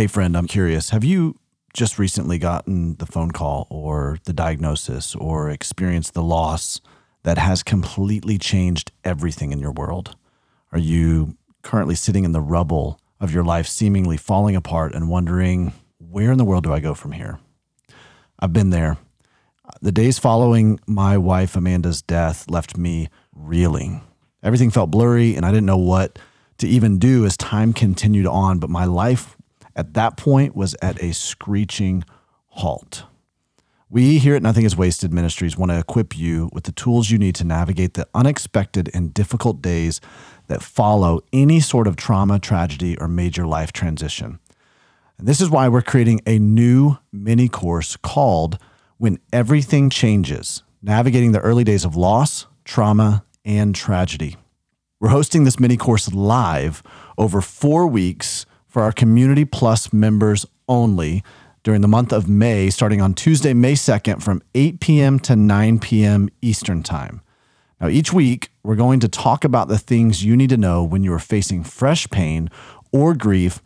Hey, friend, I'm curious. Have you just recently gotten the phone call or the diagnosis or experienced the loss that has completely changed everything in your world? Are you currently sitting in the rubble of your life, seemingly falling apart and wondering, where in the world do I go from here? I've been there. The days following my wife Amanda's death left me reeling. Everything felt blurry, and I didn't know what to even do as time continued on, but my life at that point was at a screeching halt. We here at Nothing is Wasted Ministries want to equip you with the tools you need to navigate the unexpected and difficult days that follow any sort of trauma, tragedy, or major life transition. And this is why we're creating a new mini course called When Everything Changes Navigating the Early Days of Loss, Trauma, and Tragedy. We're hosting this mini course live over four weeks for our Community Plus members only during the month of May, starting on Tuesday, May 2nd from 8 p.m. to 9 p.m. Eastern Time. Now, each week, we're going to talk about the things you need to know when you are facing fresh pain or grief,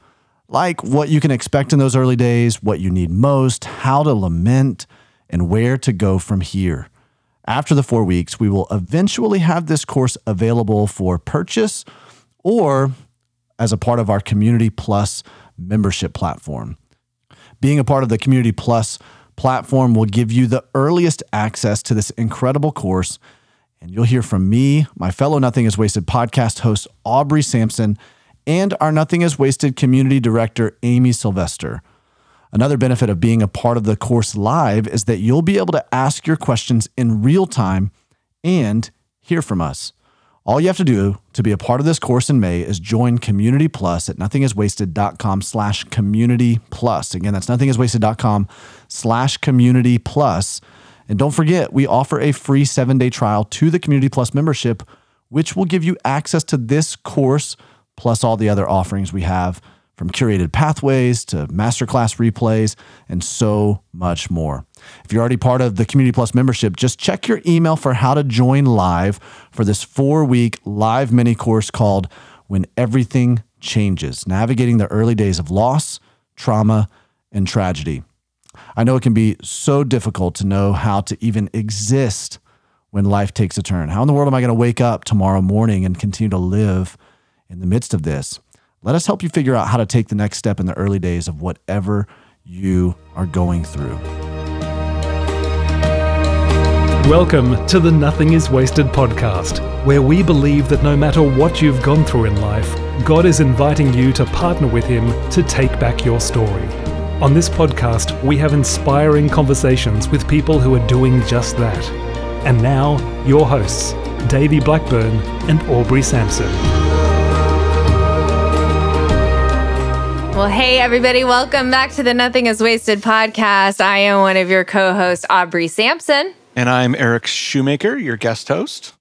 like what you can expect in those early days, what you need most, how to lament, and where to go from here. After the four weeks, we will eventually have this course available for purchase or as a part of our Community Plus membership platform. Being a part of the Community Plus platform will give you the earliest access to this incredible course. And you'll hear from me, my fellow Nothing is Wasted podcast host, Aubrey Sampson, and our Nothing is Wasted community director, Amy Sylvester. Another benefit of being a part of the course live is that you'll be able to ask your questions in real time and hear from us. All you have to do to be a part of this course in May is join Community Plus at nothingiswasted.com slash community plus. Again, that's nothingiswasted.com slash community plus. And don't forget, we offer a free seven day trial to the Community Plus membership, which will give you access to this course plus all the other offerings we have from curated pathways to masterclass replays and so much more. If you're already part of the Community Plus membership, just check your email for how to join live for this four week live mini course called When Everything Changes Navigating the Early Days of Loss, Trauma, and Tragedy. I know it can be so difficult to know how to even exist when life takes a turn. How in the world am I going to wake up tomorrow morning and continue to live in the midst of this? Let us help you figure out how to take the next step in the early days of whatever you are going through. Welcome to the Nothing is Wasted podcast, where we believe that no matter what you've gone through in life, God is inviting you to partner with Him to take back your story. On this podcast, we have inspiring conversations with people who are doing just that. And now, your hosts, Davey Blackburn and Aubrey Sampson. Well, hey, everybody, welcome back to the Nothing is Wasted podcast. I am one of your co hosts, Aubrey Sampson. And I'm Eric Shoemaker, your guest host.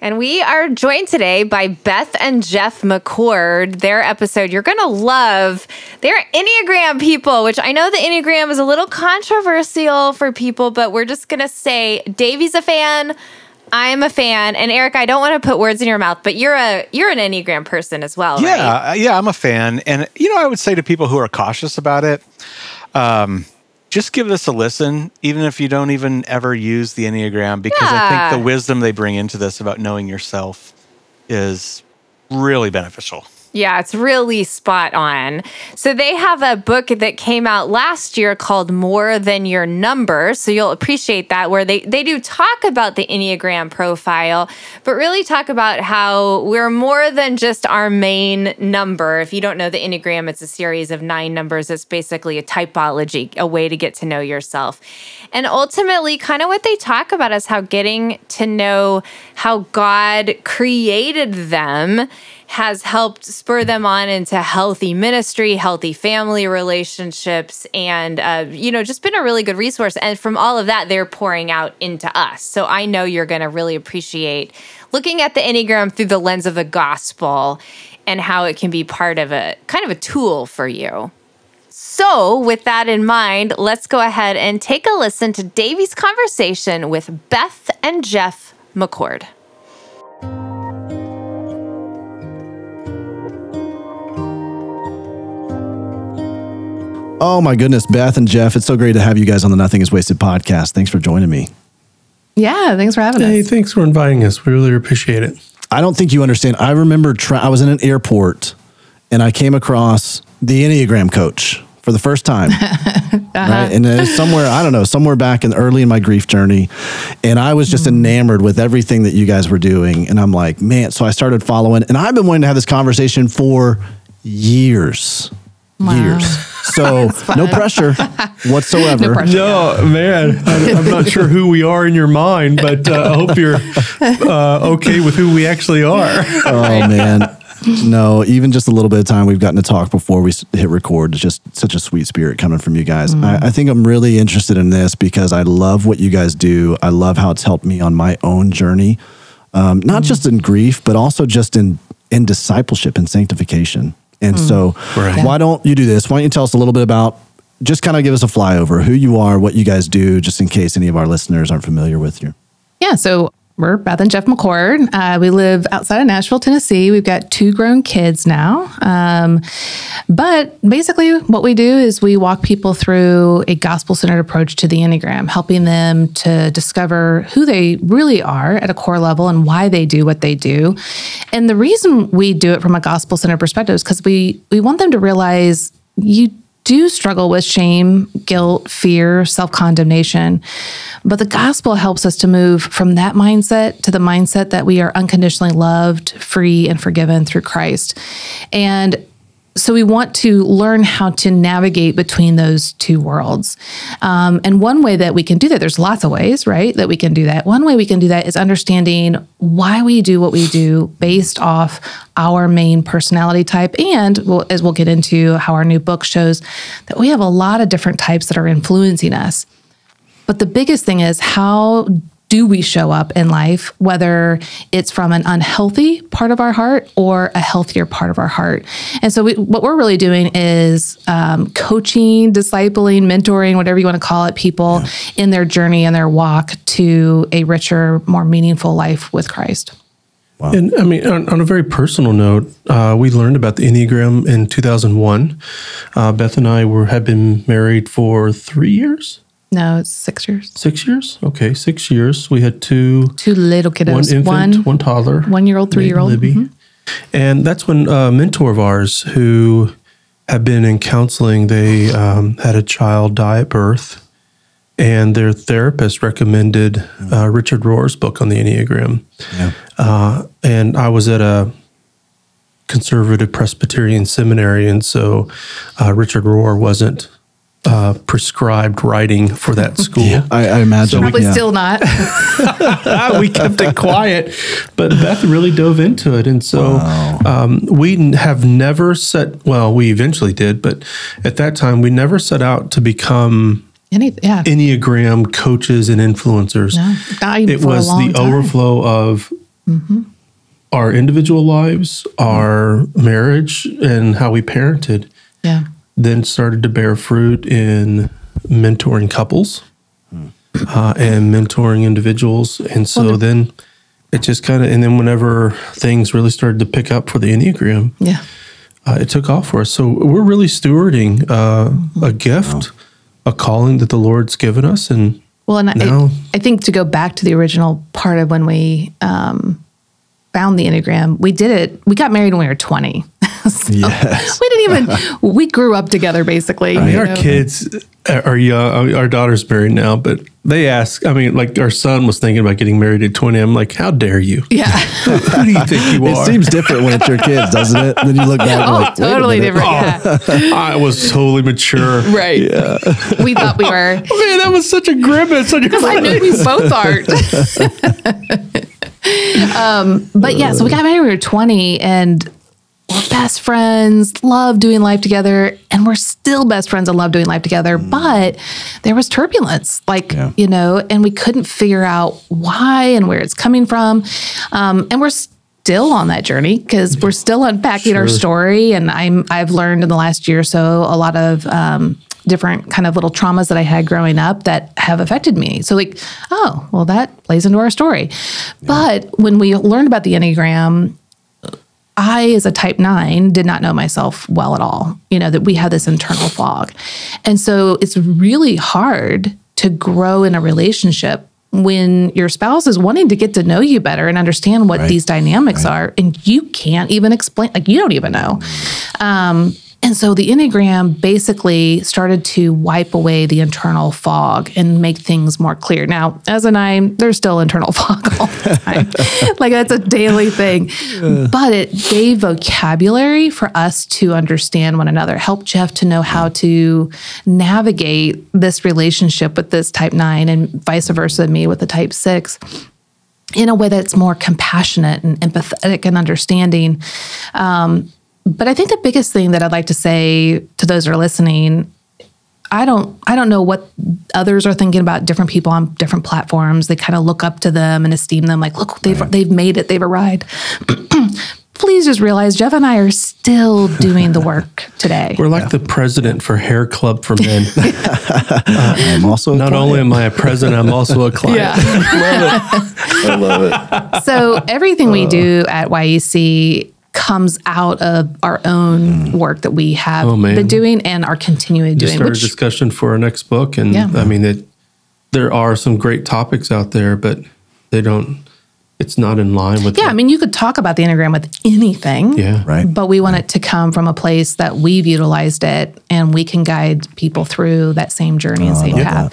And we are joined today by Beth and Jeff McCord. Their episode you're going to love. They're Enneagram people, which I know the Enneagram is a little controversial for people, but we're just going to say Davey's a fan. I'm a fan, and Eric, I don't want to put words in your mouth, but you're a you're an Enneagram person as well, yeah, right? yeah, I'm a fan, and you know, I would say to people who are cautious about it, um, just give this a listen, even if you don't even ever use the Enneagram, because yeah. I think the wisdom they bring into this about knowing yourself is really beneficial. Yeah, it's really spot on. So they have a book that came out last year called More Than Your Number. So you'll appreciate that, where they, they do talk about the Enneagram profile, but really talk about how we're more than just our main number. If you don't know the Enneagram, it's a series of nine numbers. It's basically a typology, a way to get to know yourself. And ultimately, kind of what they talk about is how getting to know how God created them has helped spur them on into healthy ministry, healthy family relationships, and, uh, you know, just been a really good resource. And from all of that, they're pouring out into us. So I know you're going to really appreciate looking at the Enneagram through the lens of the gospel and how it can be part of a kind of a tool for you. So, with that in mind, let's go ahead and take a listen to Davey's conversation with Beth and Jeff McCord. Oh my goodness, Beth and Jeff, it's so great to have you guys on the Nothing is Wasted podcast. Thanks for joining me. Yeah, thanks for having Hey, us. Hey, thanks for inviting us. We really appreciate it. I don't think you understand. I remember tra- I was in an airport and I came across the Enneagram coach for the first time. Right. Uh-huh. And it was somewhere, I don't know, somewhere back in early in my grief journey. And I was just hmm. enamored with everything that you guys were doing. And I'm like, man, so I started following and I've been wanting to have this conversation for years. Years. So no pressure whatsoever. No pressure. No, man, I- I'm not sure who we are in your mind, but uh, I hope you're uh, okay with who we actually are. Oh man. No, even just a little bit of time we've gotten to talk before we hit record. It's just such a sweet spirit coming from you guys. I, I think I'm really interested in this because I love what you guys do. I love how it's helped me on my own journey, um, not just in grief, but also just in in discipleship and sanctification. And so, mm-hmm. Right. why don't you do this? Why don't you tell us a little bit about? Just kind of give us a flyover, who you are, what you guys do, just in case any of our listeners aren't familiar with you. Yeah, so we're Beth and Jeff McCord. Uh, we live outside of Nashville, Tennessee. We've got two grown kids now. Um, but basically, what we do is we walk people through a gospel centered approach to the Enneagram, helping them to discover who they really are at a core level and why they do what they do. And the reason we do it from a gospel centered perspective is because we, we want them to realize you do struggle with shame, guilt, fear, self condemnation. But the gospel helps us to move from that mindset to the mindset that we are unconditionally loved, free, and forgiven through Christ. And so we want to learn how to navigate between those two worlds. Um, and one way that we can do that, there's lots of ways, right, that we can do that. One way we can do that is understanding why we do what we do based off our main personality type. And we'll, as we'll get into how our new book shows, that we have a lot of different types that are influencing us. But the biggest thing is how do we show up in life, whether it's from an unhealthy part of our heart or a healthier part of our heart? And so, we, what we're really doing is um, coaching, discipling, mentoring, whatever you want to call it, people in their journey and their walk to a richer, more meaningful life with Christ. And I mean, on, on a very personal note, uh, we learned about the Enneagram in 2001. Uh, Beth and I were had been married for three years, No, it's six years. six years. Okay, six years. We had two, Two little kiddos. one infant, one, one toddler, one year old, three year old. Libby. And that's when a mentor of ours who had been in counseling, they um, had a child die at birth, and their therapist recommended uh, Richard Rohr's book on the Enneagram. Yeah. Uh, and I was at a conservative Presbyterian seminary, and so uh, Richard Rohr wasn't uh, prescribed writing for that school. I, I imagine. Probably yeah. still not. We kept it quiet, but Beth really dove into it, and so um, we have never set. Well, we eventually did, but at that time, we never set out to become Any, yeah. Enneagram coaches and influencers. No, it was the time. Mm-hmm. overflow of our individual lives, our marriage, and how we parented. yeah. Then started to bear fruit in mentoring couples uh, and mentoring individuals, and so then it just kind of and then whenever things really started to pick up for the enneagram, Yeah. uh, it took off for us. So we're really stewarding uh, a gift, a calling that the Lord's given us, and Well, and No. I, I think to go back to the original part of when we um, found the Enneagram, we did it, we got married when we were 20. So Yes. We didn't even, we grew up together basically. I mean, our know? kids are young. Our daughter's married now, but they ask. I mean, like our son was thinking about getting married at twenty. I'm like, how dare you? Yeah. Who do you think you are? It are? seems different when it's your kids, doesn't it? Then you look back and oh, like, wait totally minute. different. Yeah. Oh, I was totally mature. Right. Yeah. We thought we were. Oh, man, that was such a grimace on your face. I knew we both aren't. Um, but yeah, so we got married we were 20 and we're best friends, love doing life together, and we're still best friends and love doing life together. But there was turbulence, like, Yeah. you know, and we couldn't figure out why and where it's coming from. Um, and we're still on that journey because we're still unpacking our story. And I'm I've learned in the last year or so a lot of um, different kind of little traumas that I had growing up that have affected me. So like, oh, well, that plays into our story. But when we learned about the Enneagram, I, as a type nine, did not know myself well at all. You know, that we have this internal fog. And so it's really hard to grow in a relationship when your spouse is wanting to get to know you better and understand what Right. these dynamics are, and you can't even explain, like, you don't even know. Um, and so the Enneagram basically started to wipe away the internal fog and make things more clear. Now, as a nine, there's still internal fog all the time. like that's a daily thing. But it gave vocabulary for us to understand one another, help Jeff to know how to navigate this relationship with this type nine and vice versa, me with the type six in a way that's more compassionate and empathetic and understanding. Um, but I think the biggest thing that I'd like to say to those who are listening, I don't I don't know what others are thinking about different people on different platforms. They kind of look up to them and esteem them like, look, they've they've made it, they've arrived. Please just realize Jeff and I are still doing the work today. We're like the president for Hair Club for Men. I'm also a Not client. only am I a president, I'm also a client. Yeah, I love it. so everything we uh. do at YEC comes out of our own mm. work that we have Oh, been doing and are continuing Just doing. started Which, discussion for our next book, and Yeah. I mean it. There are some great topics out there, but they don't. It's not in line with. yeah, I mean, you could talk about the Enneagram with anything. yeah, Right. But we want it to come from a place that we've utilized it and we can guide people through that same journey and oh, same love path.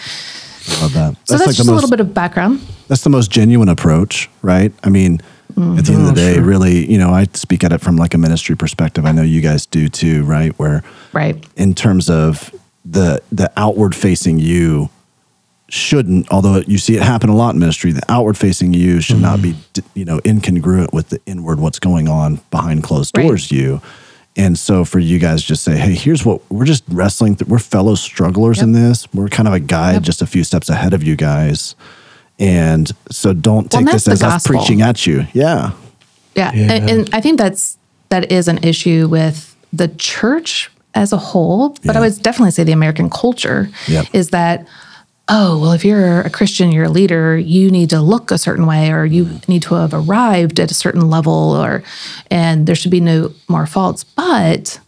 I love that. So that's, like just the a little bit of background. that's the most genuine approach, right? I mean, at the end Oh, of the oh, day, really, you know, I speak at it from like a ministry perspective. I know you guys do too, right? Where Right. in terms of the the outward facing you shouldn't although you see it happen a lot in ministry the outward facing you should not be mm-hmm. you know incongruent with the inward what's going on behind closed Right. doors you and so for you guys just say hey here's what we're just wrestling we're fellow strugglers in this we're kind of a guide Yep. just a few steps ahead of you guys and so don't take that's this the as us preaching at you yeah Yeah. Yeah. And, and I think that's that is an issue with the church as a whole, but I would definitely say the American culture Yep. is that oh, well if you're a Christian, you're a leader, you need to look a certain way or you mm-hmm. need to have arrived at a certain level or and there should be no more faults. But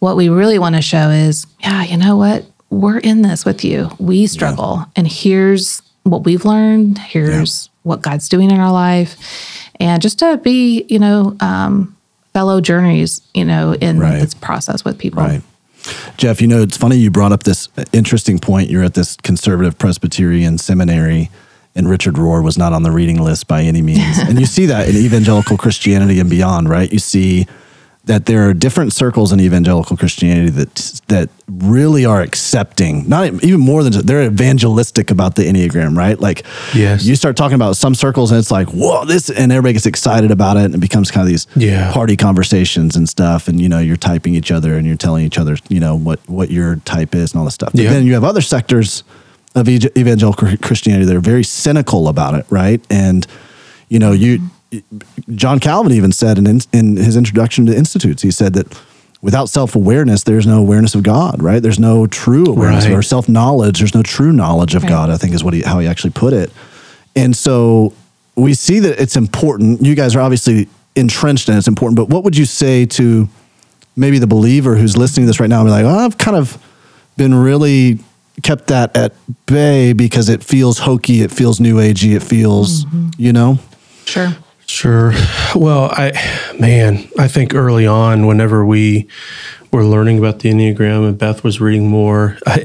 what we really want to show is, yeah, you know what? We're in this with you. We struggle. And here's what we've learned. Here's what God's doing in our life. And just to be, you know, um, fellow journeys, you know, in Right. this process with people. Right. Jeff, you know, it's funny you brought up this interesting point. You're at this conservative Presbyterian seminary, and Richard Rohr was not on the reading list by any means. and you see that in evangelical Christianity and beyond, right? You see that there are different circles in evangelical Christianity that that really are accepting, not even more than they're evangelistic about the Enneagram, right? Like, Yes. you start talking about some circles, and it's like, whoa, this, and everybody gets excited about it, and it becomes kind of these Yeah. party conversations and stuff and you know you're typing each other and you're telling each other you know what what your type is and all this stuff but Yeah. then you have other sectors of evangelical christianity that are very cynical about it right and you know you john calvin even said in, in his introduction to institutes he said that without self-awareness there's no awareness of god right there's no true awareness Right. or self-knowledge there's no true knowledge of Right. god i think is what he how he actually put it and so we see that it's important. You guys are obviously entrenched in it's important, but what would you say to maybe the believer who's listening to this right now and be like, oh, I've kind of been really kept that at bay because it feels hokey, it feels new agey, it feels, mm-hmm. you know? Sure. Sure. Well, I, man, I think early on, whenever we were learning about the Enneagram and Beth was reading more, I,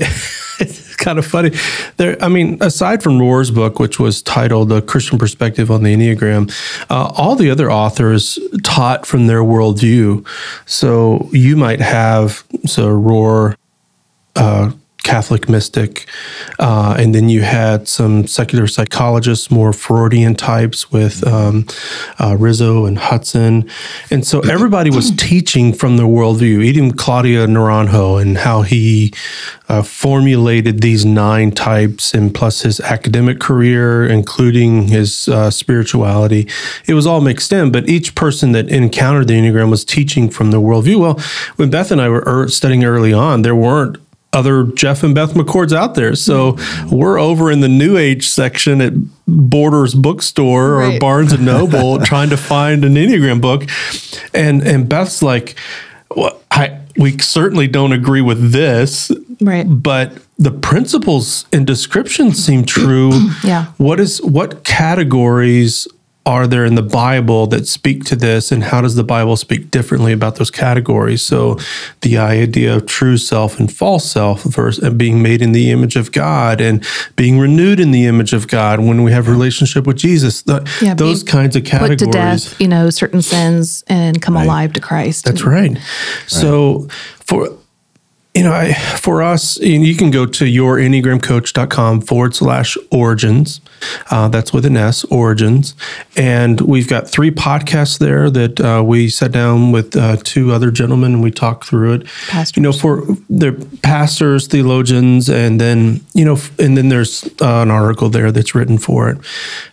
it's kind of funny. There, I mean, aside from Rohr's book, which was titled "The Christian Perspective on the Enneagram," uh, all the other authors taught from their worldview. So you might have so Rohr. Uh, Catholic mystic. Uh, and then you had some secular psychologists, more Freudian types with um, uh, Riso and Hudson. And so everybody was teaching from their worldview, even Claudio Naranjo and how he uh, formulated these nine types and plus his academic career, including his uh, spirituality. It was all mixed in, but each person that encountered the Enneagram was teaching from their worldview. Well, when Beth and I were er- studying early on, there weren't other Jeff and Beth McCords out there. So we're over in the New Age section at Borders Bookstore or Right. Barnes and Noble trying to find an Enneagram book, and and Beth's like, well, I we certainly don't agree with this, Right. but the principles and descriptions seem true. Yeah. What is what categories are there in the Bible that speak to this, and how does the Bible speak differently about those categories? So, the idea of true self and false self, versus and being made in the image of God, and being renewed in the image of God when we have relationship with Jesus. The- Yeah, those kinds of categories. Put to death, you know, certain sins and come alive to Christ. That's right. So for you know, I, for us, you, you can go to yourenneagramcoach.com forward slash origins. Uh, that's with an S, origins. And we've got three podcasts there that uh, we sat down with uh, two other gentlemen and we talked through it. You know, for they're pastors, theologians, and then, you know, and then there's uh, an article there that's written for it.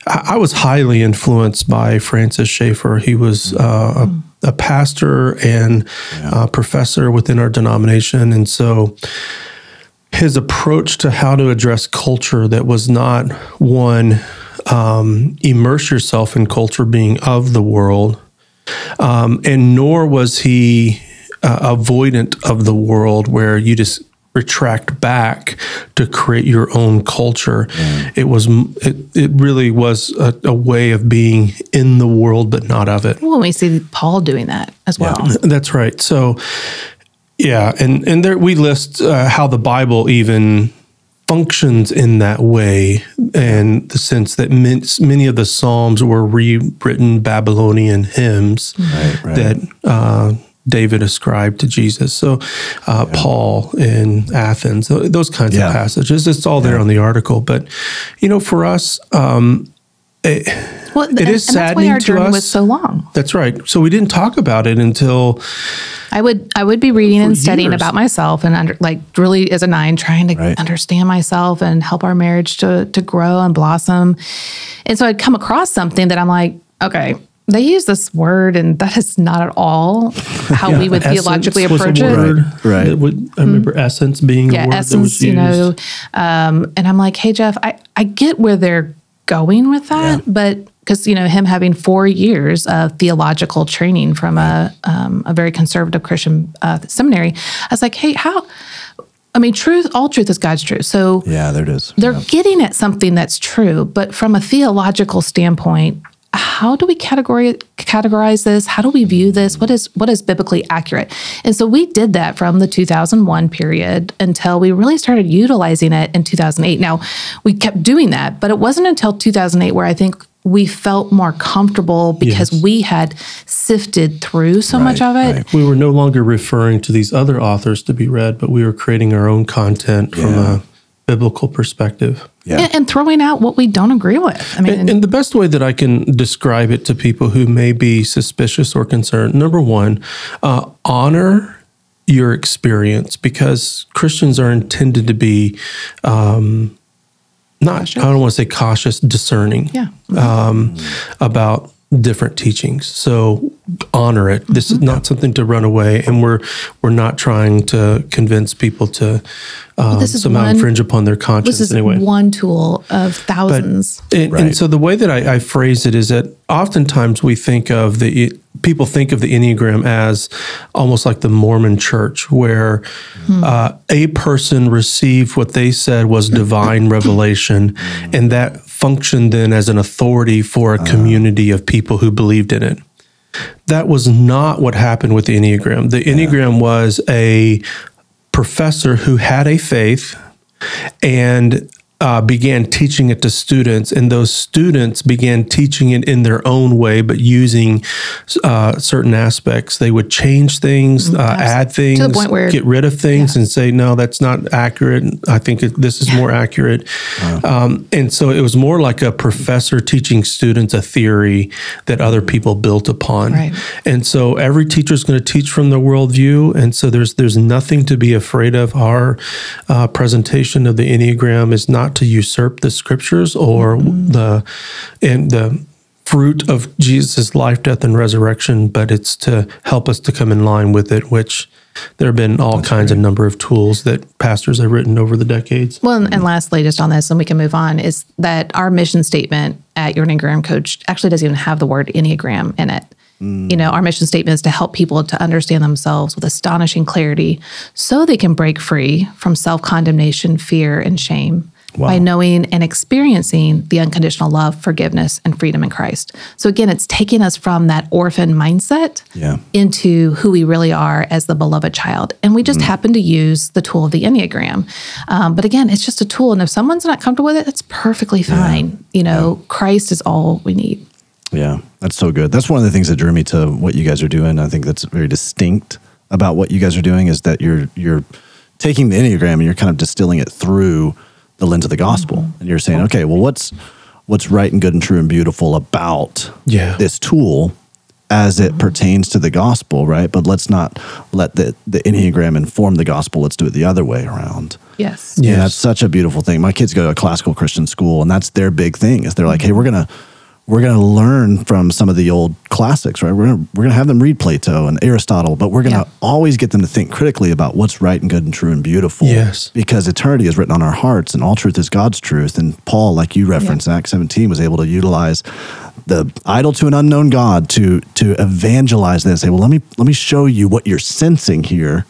I, I was highly influenced by Francis Schaeffer. He was uh, a a pastor and uh, professor within our denomination. And so his approach to how to address culture that was not one, um, immerse yourself in culture being of the world, um, and nor was he uh, avoidant of the world where you just retract back to create your own culture. It was it, it really was a, a way of being in the world but not of it. Well, we see Paul doing that as well. That's right. So, yeah, and and there we list uh, how the Bible even functions in that way, and the sense that min- many of the Psalms were rewritten Babylonian hymns right. that. Uh, David ascribed to Jesus. So, uh, Paul in Athens, those kinds Yeah. of passages. It's all there on the article. But, you know, for us, um, it, Well, It and, is and that's why saddening our to journey us. was so long. that's right. So we didn't talk about it until I would I would be reading and studying years. about myself and under, like really as a nine trying to Right. understand myself and help our marriage to to grow and blossom. And so I'd come across something that I'm like, okay, they use this word and that is not at all how we would theologically was a approach it. word. Right, right. It would- I remember essence being yeah, a word that was essence, used. you know. Um, and I'm like, hey, Jeff, I, I get where they're going with that, but because, you know, him having four years of theological training from a, um, a very conservative Christian uh, seminary, I was like, hey, how? I mean, truth, all truth is God's truth. So Yeah, there it is. they're getting at something that's true, but from a theological standpoint, how do we categorize categorize this? How do we view this? What is what is biblically accurate? And so we did that from the 2001 period until we really started utilizing it in 2008. Now, we kept doing that, but it wasn't until 2008 where I think we felt more comfortable because Yes. we had sifted through so much of it. right. we were no longer referring to these other authors to be read, but we were creating our own content from a biblical perspective. Yeah. And, and throwing out what we don't agree with. I mean, And, and the best way that I can describe it to people who may be suspicious or concerned, number one, uh, honor your experience because Christians are intended to be um, not, I don't want to say cautious, discerning yeah. um, about different teachings. So honor it. This is not something to run away, and we're we're not trying to convince people to um, this is somehow one- infringe upon their conscience This is anyway. one tool of thousands. And, Right. and so the way that I, I phrase it is that oftentimes we think of the people think of the Enneagram as almost like the Mormon church, where uh, a person received what they said was divine revelation, and that functioned then as an authority for a community of people who believed in it. That was not what happened with the Enneagram. The Enneagram was a professor who had a faith and uh, began teaching it to students, and those students began teaching it in their own way, but using uh, certain aspects. They would change things, uh, add things, Mm-hmm. point where- get rid of things, and say, "No, that's not accurate. I think it, this is more accurate." Um, and so it was more like a professor teaching students a theory that other people built upon. Right. And so every teacher is going to teach from their worldview, and so there's there's nothing to be afraid of. Our uh, presentation of the Enneagram is not to usurp the scriptures or the and the fruit of Jesus' life, death, and resurrection, but it's to help us to come in line with it, which there have been all kinds of number of tools that pastors have written over the decades. Well, and, and lastly, just on this, and we can move on, is that our mission statement at your Enneagram Coach actually doesn't even have the word Enneagram in it. Mm. You know, our mission statement is to help people to understand themselves with astonishing clarity so they can break free from self condemnation, fear, and shame by knowing and experiencing the unconditional love, forgiveness, and freedom in Christ. So, again, it's taking us from that orphan mindset Yeah. into who we really are as the beloved child. And we just happen to use the tool of the Enneagram. Um, but again, it's just a tool. And if someone's not comfortable with it, that's perfectly fine. You know, Christ is all we need. Yeah, that's so good. That's one of the things that drew me to what you guys are doing. I think that's very distinct about what you guys are doing is that you're you're taking the enneagram and you're kind of distilling it through the lens of the gospel, mm-hmm. and you're saying, okay, well, what's what's right and good and true and beautiful about Yeah. this tool as it mm-hmm. pertains to the gospel, right? But let's not let the the enneagram inform the gospel. Let's do it the other way around. Yes. Yeah, that's such a beautiful thing. My kids go to a classical Christian school, and that's their big thing. Is they're like, mm-hmm. hey, we're gonna we're gonna learn from some of the old classics, right? We're gonna we're gonna have them read Plato and Aristotle, but we're gonna Yeah. always get them to think critically about what's right and good and true and beautiful. Yes. because eternity is written on our hearts, and all truth is God's truth. And Paul, like you referenced, in Acts 17, was able to utilize the idol to an unknown God to to evangelize this. Say, well, let me let me show you what you're sensing here,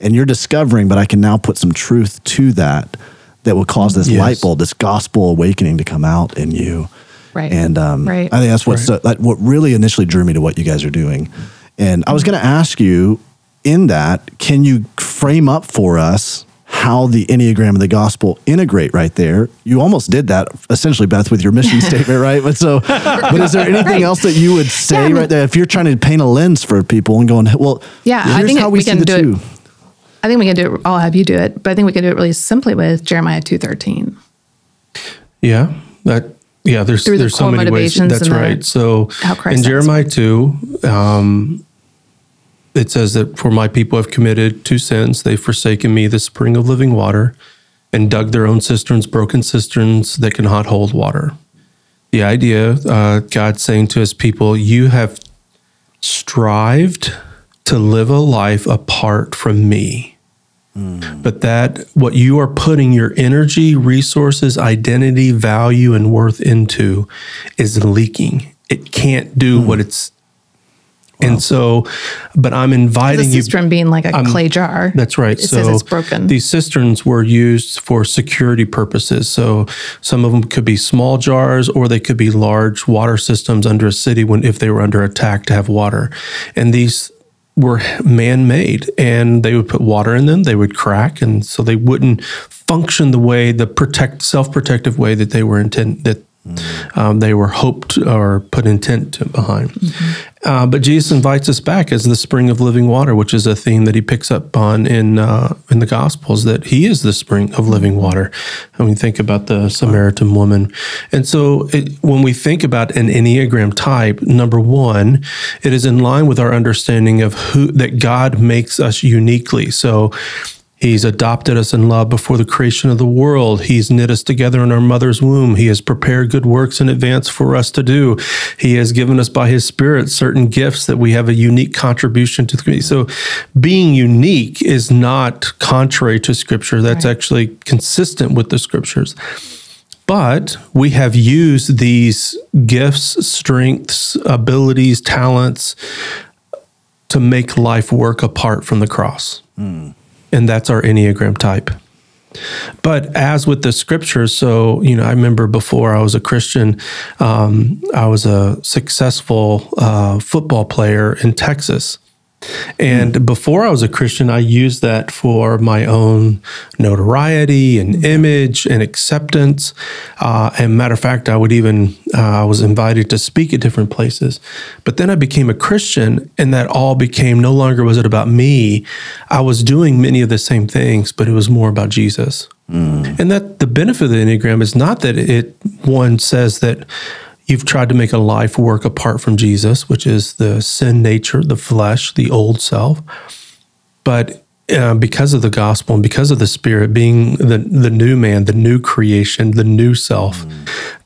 and you're discovering, but I can now put some truth to that that will cause this Yes. light bulb, this gospel awakening to come out in you. Right. And um, Right. I think that's what's Right. that, what really initially drew me to what you guys are doing. And I was going to ask you in that, can you frame up for us how the Enneagram and the gospel integrate right there? You almost did that essentially, Beth, with your mission statement, right? But so, but is there anything else that you would say I mean- right there if you're trying to paint a lens for people and going, well, Yeah, I think how we, we see can the do it. I think we can do it. I'll have you do it, but I think we can do it really simply with Jeremiah two thirteen. Yeah, that yeah. There's Through the there's so many ways. That's the- right. So in. Jeremiah two, um, it says that for my people have committed two sins. They've forsaken me, the spring of living water, and dug their own cisterns, broken cisterns that cannot hold water. The idea, uh, God saying to His people, you have strived to live a life apart from me but that what you are putting your energy, resources, identity, value, and worth into is leaking. It can't do hmm. what it's. And so, but I'm The inviting you. cistern being like a I'm- clay jar. That's right. It says it's broken. These cisterns were used for security purposes. So some of them could be small jars, or they could be large water systems under a city when if they were under attack to have water. And these were man-made, and they would put water in them. They would crack, and so they wouldn't function the way the protect self-protective way that they were intended that um, they were hoped or put intent behind. Uh, but Jesus invites us back as the spring of living water, which is a theme that he picks up on in uh, in the Gospels that he is the spring of living water. And we think about the Samaritan woman, and so it, when we think about an enneagram type, number one, it is in line with our understanding of who that God makes us uniquely. So. He's adopted us in love before the creation of the world. He's knit us together in our mother's womb. He has prepared good works in advance for us to do. He has given us by his spirit certain gifts that we have a unique contribution to the community. So being unique is not contrary to scripture. That's actually consistent with the scriptures. But we have used these gifts, strengths, abilities, talents to make life work apart from the cross hmm. And that's our Enneagram type. But as with the scriptures, so, you know, I remember before I was a Christian, um, I was a successful uh, football player in Texas. And before I was a Christian, I used that for my own notoriety and image and acceptance. Uh, and matter of fact, I would even, uh, I was invited to speak at different places. But then I became a Christian, and that all became no longer was it about me. I was doing many of the same things, but it was more about Jesus. And that the benefit of the Enneagram is not that it, one says that you've tried to make a life work apart from Jesus, which is the sin nature, the flesh, the old self. But uh, because of the gospel and because of the Spirit being the the new man, the new creation, the new self,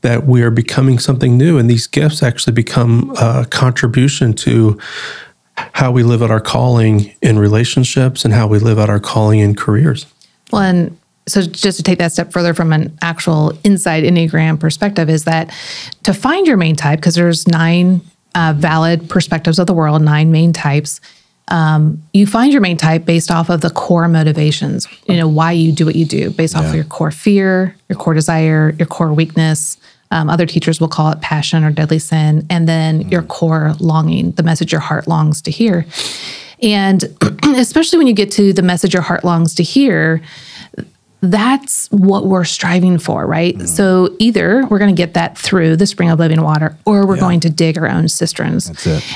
that we are becoming something new, and these gifts actually become a contribution to how we live out our calling in relationships and how we live out our calling in careers. Well, and so just to take that step further from an actual inside Enneagram perspective, is that to find your main type, because there's nine uh, valid perspectives of the world, nine main types. Um, you find your main type based off of the core motivations, you know, why you do what you do, based off Yeah. of your core fear, your core desire, your core weakness. Um, other teachers will call it passion or deadly sin, and then your core longing, the message your heart longs to hear. And especially when you get to the message your heart longs to hear, that's what we're striving for, right? Mm. So either we're going to get that through the spring of living water or we're Yeah. going to dig our own cisterns.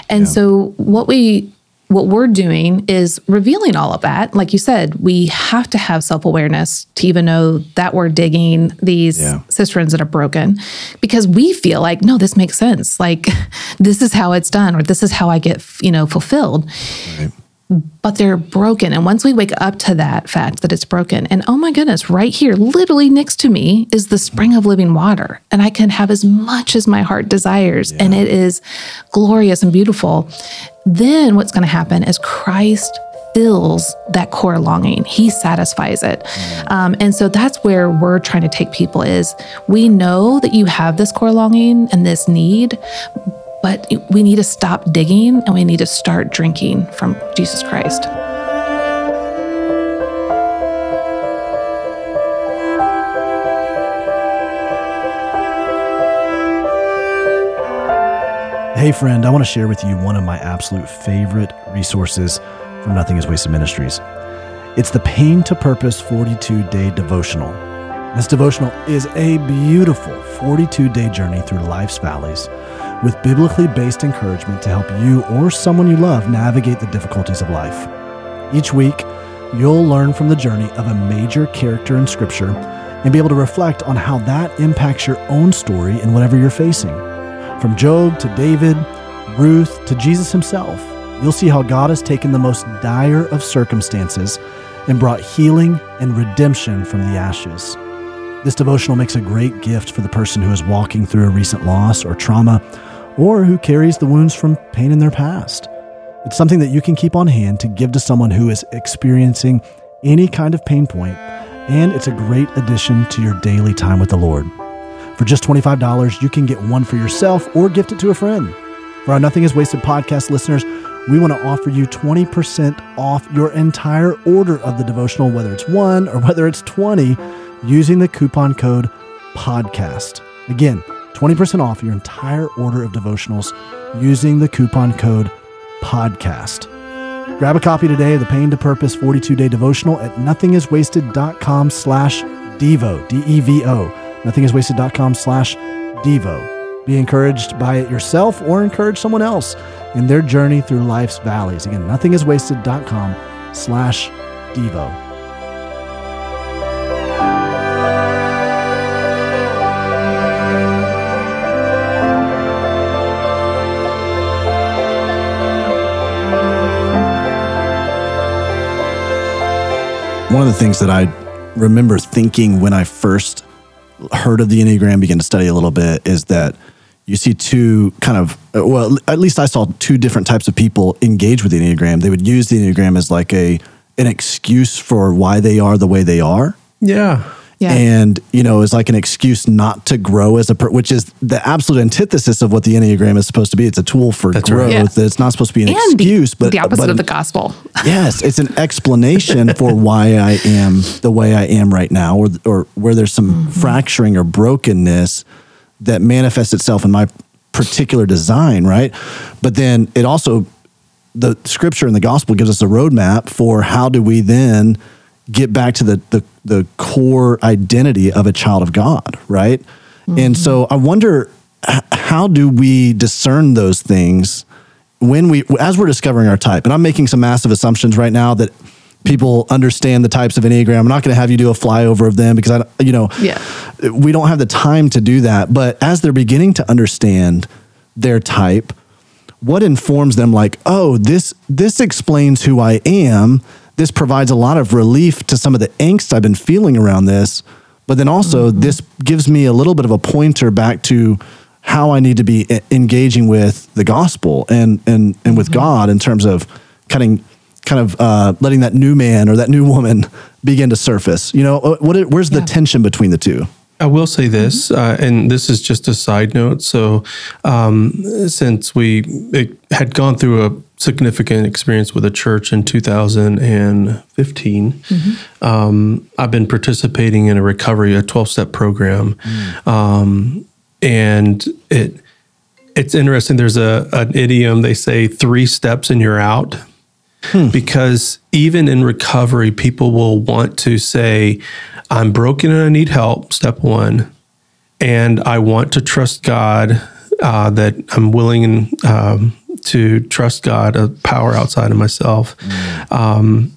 And Yeah. so what we what we're doing is revealing all of that. Like you said, we have to have self-awareness to even know that we're digging these Yeah. cisterns that are broken because we feel like no this makes sense. Like this is how it's done or this is how I get, you know, fulfilled but they're broken. And once we wake up to that fact that it's broken, and oh my goodness, right here, literally next to me is the spring of living water, and I can have as much as my heart desires, and it is glorious and beautiful. Then what's going to happen is Christ fills that core longing. He satisfies it. Um, and so that's where we're trying to take people is we know that you have this core longing and this need but we need to stop digging and we need to start drinking from Jesus Christ. Hey, friend, I want to share with you one of my absolute favorite resources from Nothing is Wasted Ministries. It's the Pain to Purpose 42 day devotional. This devotional is a beautiful 42 day journey through life's valleys with biblically based encouragement to help you or someone you love navigate the difficulties of life. Each week, you'll learn from the journey of a major character in Scripture and be able to reflect on how that impacts your own story in whatever you're facing. From Job to David, Ruth to Jesus himself, you'll see how God has taken the most dire of circumstances and brought healing and redemption from the ashes. This devotional makes a great gift for the person who is walking through a recent loss or trauma, or who carries the wounds from pain in their past. It's something that you can keep on hand to give to someone who is experiencing any kind of pain point, and it's a great addition to your daily time with the Lord. For just $25, you can get one for yourself or gift it to a friend. For our Nothing is Wasted podcast listeners, we want to offer you 20% off your entire order of the devotional, whether it's one or whether it's 20, using the coupon code PODCAST. Again, 20% off your entire order of devotionals using the coupon code PODCAST. Grab a copy today of the Pain to Purpose 42 day devotional at nothingiswasted.com slash Devo, D E V O. Nothingiswasted.com slash Devo. Be encouraged by it yourself or encourage someone else in their journey through life's valleys. Again, nothingiswasted.com slash Devo. One of the things that I remember thinking when I first heard of the Enneagram, began to study a little bit, is that you see two kind of, well, at least I saw two different types of people engage with the Enneagram. They would use the Enneagram as like a an excuse for why they are the way they are. Yeah. Yeah. And, you know, is like an excuse not to grow as a, per- which is the absolute antithesis of what the Enneagram is supposed to be. It's a tool for That's growth. right. Yeah. It's not supposed to be an and excuse, the, but the opposite but of the gospel. Yes, it's an explanation for why I am the way I am right now, or or where there's some mm-hmm. fracturing or brokenness that manifests itself in my particular design, right? But then it also the scripture and the gospel gives us a roadmap for how do we then get back to the the, the core identity of a child of God, right? And so I wonder how do we discern those things when we as we're discovering our type and i'm making some massive assumptions right now that people understand the types of enneagram i'm not going to have you do a flyover of them because i you know Yeah. we don't have the time to do that but as they're beginning to understand their type what informs them like oh this this explains who i am this provides a lot of relief to some of the angst i've been feeling around this but then also this gives me a little bit of a pointer back to how I need to be engaging with the gospel and and and with God in terms of kind of kind of uh, letting that new man or that new woman begin to surface. You know, uh, what where's the Yeah. tension between the two? I will say this, uh, and this is just a side note. So, um, since we it had gone through a significant experience with a church in 2015, um, I've been participating in a recovery, a 12 step program. Um, and it it's interesting. There's a an idiom they say three steps and you're out. Because even in recovery, people will want to say, I'm broken and I need help, step one. And I want to trust God, uh, that I'm willing um, to trust God, a power outside of myself. Um,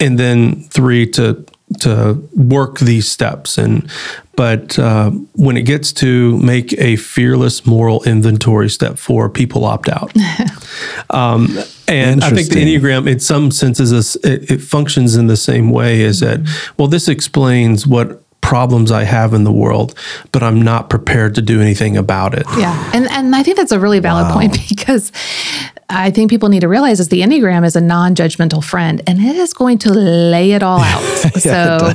and then three, to to work these steps. And but uh, when it gets to make a fearless moral inventory step four people opt out. Um, and i think the enneagram in some senses it, it functions in the same way is that well this explains what problems i have in the world but i'm not prepared to do anything about it Yeah. And and I think that's a really valid point because I think people need to realize is the Enneagram is a non-judgmental friend and it is going to lay it all out. so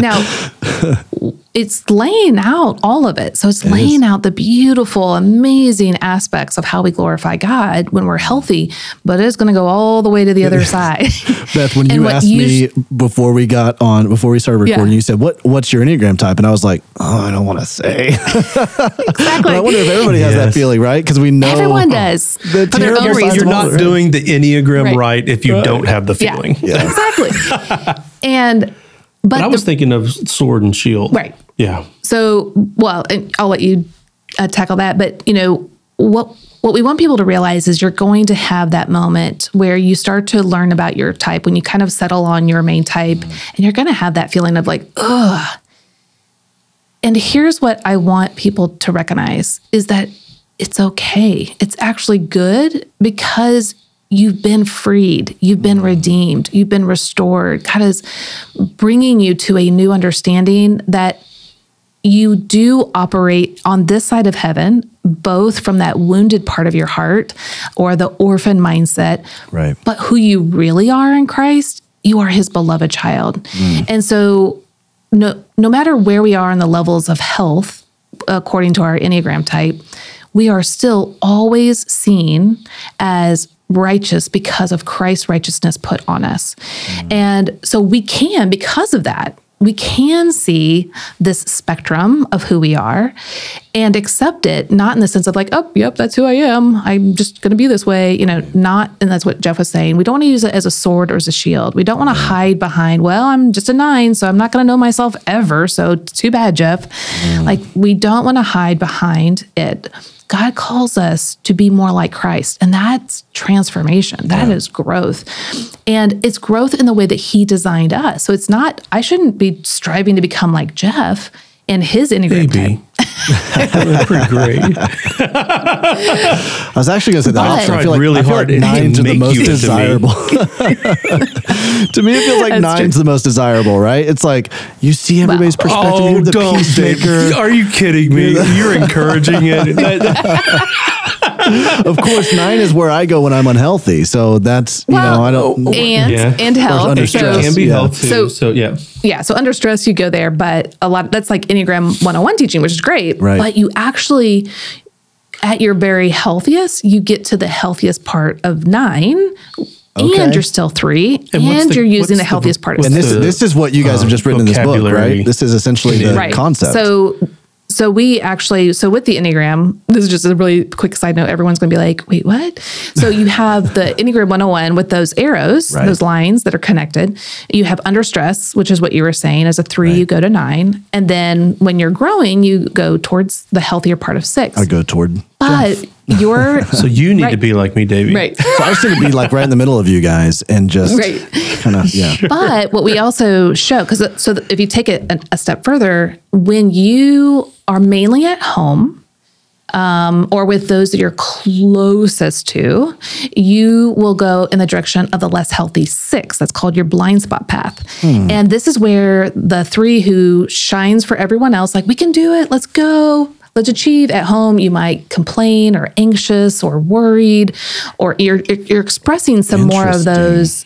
now it's laying out all of it. So it's laying out the beautiful, amazing aspects of how we glorify God when we're healthy, but it's going to go all the way to the other side. Beth, when you asked you me before we got on, before we started recording, Yeah. you said, "What what's your enneagram type?" And I was like, "Oh, I don't want to say." exactly. but I wonder if everybody has that feeling, right? Because we know Everyone does. The For their own signs you're not the- doing the enneagram Right. right, if you don't have the feeling. Yeah. feeling Exactly. and but I the- was thinking of sword and shield. Right. Yeah. So, well, I'll let you uh, tackle that. But you know what? What we want people to realize is you're going to have that moment where you start to learn about your type when you kind of settle on your main type, and you're going to have that feeling of like, ugh. And here's what I want people to recognize is that it's okay. It's actually good because you've been freed, you've been mm-hmm. redeemed, you've been restored. God is bringing you to a new understanding that you do operate on this side of heaven, both from that wounded part of your heart or the orphan mindset, Right. but who you really are in Christ, you are his beloved child. Mm. And so no no matter where we are in the levels of health according to our enneagram type, we are still always seen as righteous because of Christ's righteousness put on us. And so we can because of that we can see this spectrum of who we are and accept it, not in the sense of like, oh, yep, that's who I am. I'm just going to be this way, you know, not, and that's what Jeff was saying. We don't want to use it as a sword or as a shield. We don't want to hide behind, well, I'm just a nine, so I'm not going to know myself ever. So too bad, Jeff. Like, we don't want to hide behind it. God calls us to be more like Christ, and that's transformation. That is growth. And it's growth in the way that He designed us. So it's not, I shouldn't be striving to become like Jeff and his Enneagram Maybe. type. That's pretty great. I was actually going to say that. Opposite. I feel like, really I feel hard like to nines are the make most you into me. desirable. to me, it feels like That's nines true. the most desirable, right? It's like you see everybody's perspective. Oh, You're the don't, peacemaker. Are you kidding me? You're encouraging it. That- of course, nine is where I go when I'm unhealthy. So that's you know I don't. and Yeah. and health. under it stress. can be yeah. health too. So- So, yeah. yeah so under stress you go there but a lot that's like enneagram 101 teaching which is great Right. but you actually at your very healthiest you get to the healthiest part of nine Okay. and you're still three and, what's the- you're using what's the the- healthiest part of what's And this the, this is what you guys have just written in this book, right? This is essentially the right concept. so so we actually so with the enneagram this is just a really quick side note everyone's going to be like wait what? So you have the enneagram 101 with those arrows Right. those lines that are connected. You have under stress which is what you were saying as a three you go to nine. And then when you're growing you go towards the healthier part of six. I go toward. but you're So you need to be like me, Davey. right. So I was going to be like right in the middle of you guys and just Right. kind of yeah. but what we also show because so if you take it a, a step further when you are mainly at home um, or with those that you're closest to you will go in the direction of the less healthy six. That's called your blind spot path. And this is where the three who shines for everyone else like we can do it. Let's go Let's achieve at home, you might complain or anxious or worried, or you're, you're expressing some more of those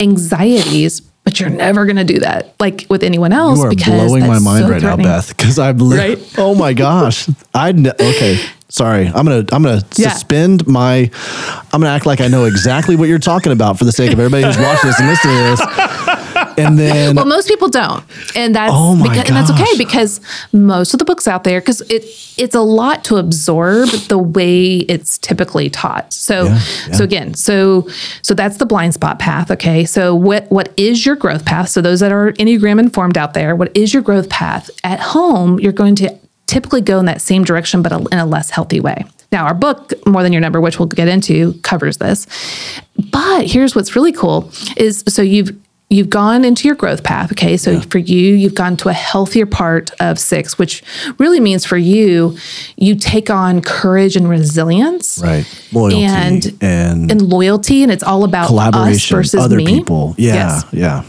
anxieties, but you're never going to do that like with anyone else You are because blowing my mind so right now. Beth. Because I'm li- Right? oh my gosh. I okay. Sorry, I'm gonna I'm gonna Yeah. suspend my. I'm gonna act like I know exactly what you're talking about for the sake of everybody who's watching this and listening to this. And then Well, most people don't, and that's Oh because, and that's okay because most of the books out there because it it's a lot to absorb the way it's typically taught. So Yeah, so again, so so that's the blind spot path. Okay, so what what is your growth path? So those that are enneagram informed out there, what is your growth path at home? You're going to typically go in that same direction, but a- in a less healthy way. Now, our book, More Than Your Number, which we'll get into, covers this. But here's what's really cool is so you've you've gone into your growth path. Okay. So for you, you've gone to a healthier part of six, which really means for you, you take on courage and resilience. right loyalty And, and, and loyalty. And it's all about us collaboration, versus other me. people. Yeah, Yes. yeah.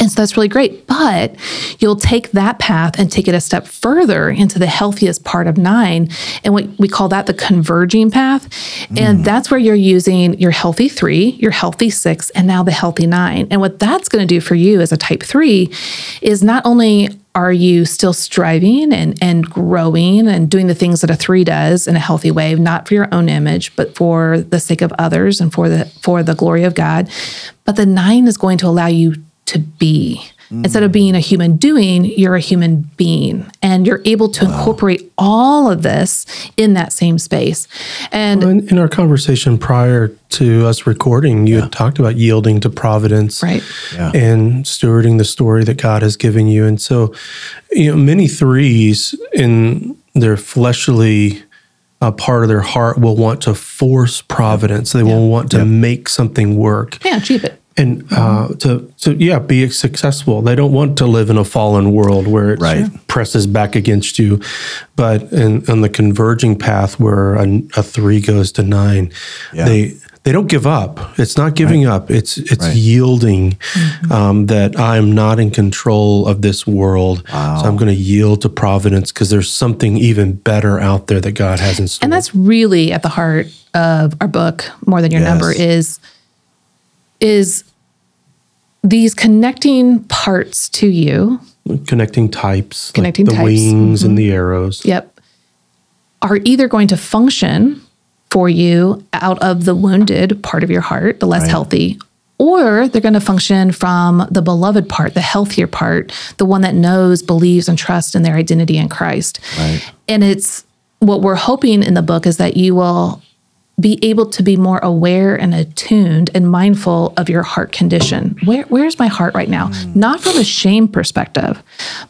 And so that's really great. But you'll take that path and take it a step further into the healthiest part of nine. And what we call that the converging path. And mm. that's where you're using your healthy three, your healthy six, and now the healthy nine. And what that's going to do for you as a type three is not only are you still striving and, and growing and doing the things that a three does in a healthy way, not for your own image, but for the sake of others and for the for the glory of God. But the nine is going to allow you to be. Instead of being a human doing, you're a human being. And you're able to incorporate all of this in that same space. And In, in our conversation prior to us recording, you had talked about yielding to providence Right. Yeah. and stewarding the story that God has given you. And so, you know, many threes in their fleshly uh, part of their heart will want to force providence. They will want to make something work. yeah, achieve it. And uh, to, to, yeah, be successful. They don't want to live in a fallen world where it Right. presses back against you. But in, on the converging path where a, a three goes to nine, Yeah. they they don't give up. It's not giving up. It's it's Right. yielding um, that I'm not in control of this world. So I'm going to yield to providence because there's something even better out there that God has in store. And that's really at the heart of our book, More Than Your Yes. Number, is is these connecting parts to you connecting types, Connecting like the types. Mm-hmm. wings and the arrows. Yep. Are either going to function for you out of the wounded part of your heart, the less Right. healthy, or they're going to function from the beloved part, the healthier part, the one that knows, believes, and trusts in their identity in Christ. Right. And it's what we're hoping in the book is that you will be able to be more aware and attuned and mindful of your heart condition. Where where's my heart right now? Not from a shame perspective,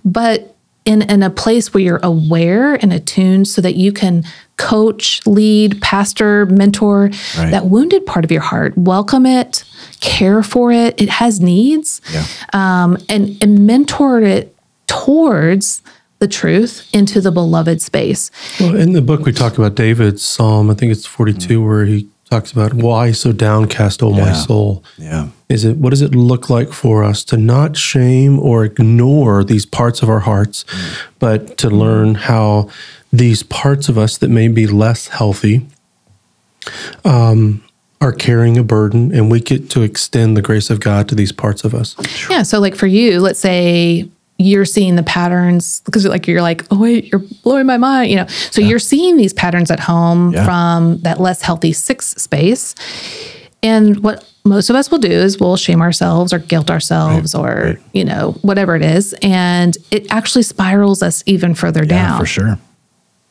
but in, in a place where you're aware and attuned so that you can coach, lead, pastor, mentor Right. that wounded part of your heart. Welcome it, care for it. It has needs. Yeah. Um, and, and mentor it towards the truth into the beloved space. Well, in the book, we talk about David's psalm. I think it's 42, where he talks about why so downcast, O my soul. Yeah. Is it what does it look like for us to not shame or ignore these parts of our hearts, but to learn how these parts of us that may be less healthy um, are carrying a burden, and we get to extend the grace of God to these parts of us. Yeah. So, like for you, let's say you're seeing the patterns because like you're like, oh wait, you're blowing my mind. You know, so you're seeing these patterns at home Yeah. from that less healthy six space, and what most of us will do is we'll shame ourselves or guilt ourselves or right. you know whatever it is, and it actually spirals us even further Yeah, down. for sure.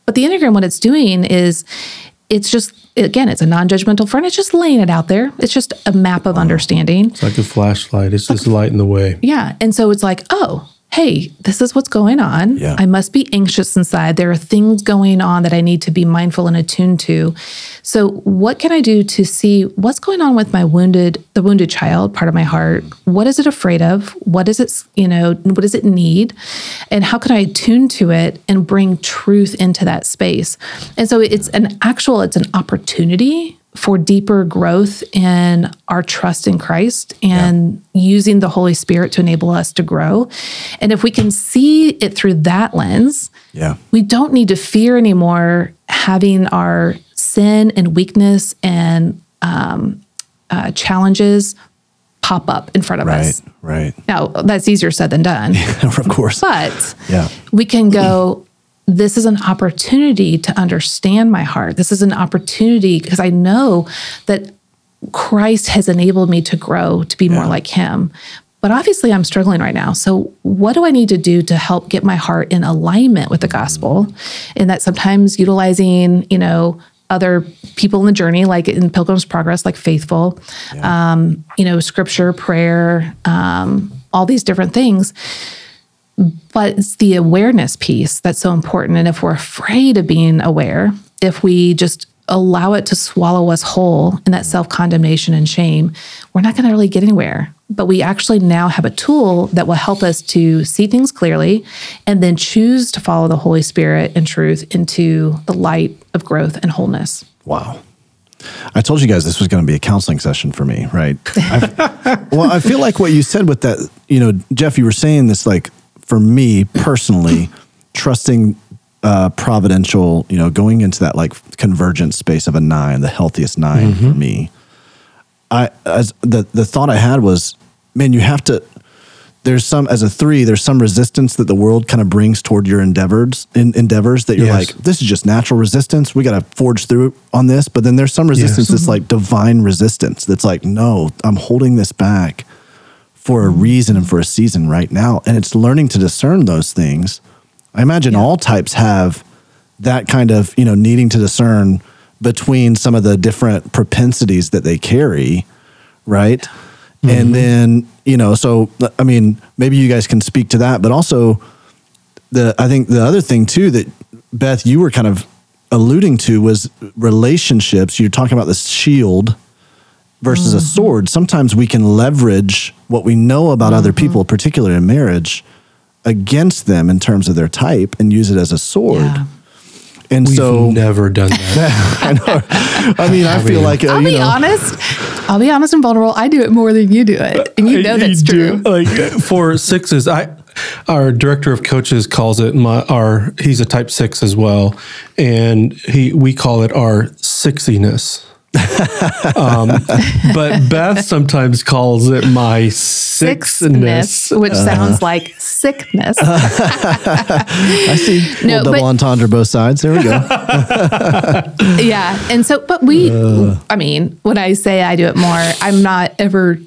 But the Enneagram, what it's doing is it's just, again, it's a non judgmental friend. It's just laying it out there. It's just a map of understanding. It's like a flashlight. It's just lighting the way. Yeah. And so it's like, oh, hey, this is what's going on. Yeah. I must be anxious inside. There are things going on that I need to be mindful and attuned to. So, what can I do to see what's going on with my wounded, the wounded child part of my heart? What is it afraid of? What is it, you know, what does it need? And how can I attune to it and bring truth into that space? And so, it's an actual, it's an opportunity for deeper growth in our trust in Christ and using the Holy Spirit to enable us to grow. And if we can see it through that lens, Yeah. we don't need to fear anymore having our sin and weakness and um, uh, challenges pop up in front of us. Right. us. Right. Now, that's easier said than done. of course. But Yeah. we can go, this is an opportunity to understand my heart. This is an opportunity because I know that Christ has enabled me to grow to be more like him. But obviously, I'm struggling right now. So, what do I need to do to help get my heart in alignment with the gospel? And that sometimes utilizing, you know, other people in the journey, like in Pilgrim's Progress, like Faithful, um, you know, scripture, prayer, um, all these different things but it's the awareness piece that's so important. And if we're afraid of being aware, if we just allow it to swallow us whole in that self condemnation and shame, we're not going to really get anywhere. But we actually now have a tool that will help us to see things clearly and then choose to follow the Holy Spirit and truth into the light of growth and wholeness. Wow. I told you guys this was going to be a counseling session for me, right? Well, I feel like what you said with that, you know, Jeff, you were saying this like for me personally, trusting uh, providential, you know, going into that like convergent space of a nine, the healthiest 9 for me. I as the the thought I had was, man, you have to. There's some as a three. There's some resistance that the world kind of brings toward your endeavors. In, endeavors that you're Yes. like, this is just natural resistance. We got to forge through on this. But then there's some resistance that's like divine resistance. That's like, no, I'm holding this back for a reason and for a season right now. And it's learning to discern those things. I imagine all types have that kind of, you know, needing to discern between some of the different propensities that they carry, right? And mm-hmm. then, you know, so I mean, maybe you guys can speak to that, but also the I think the other thing too that Beth you were kind of alluding to was relationships. You're talking about this shield versus a mm-hmm. sword. Sometimes we can leverage what we know about other people, particularly in marriage, against them in terms of their type and use it as a sword. Yeah. And We've so never done that. I know. I mean, I feel like uh, I'll you be know, honest. I'll be honest and vulnerable. I do it more than you do it. And you know that's do. true. Like for sixes, I our director of coaches calls it my our he's a type six as well, and he we call it our sixiness. Um, but Beth sometimes calls it my sixness. Sickness, which sounds like sickness. I see No, double but- entendre both sides. There we go. yeah. And so, but we, I mean, when I say I do it more, I'm not ever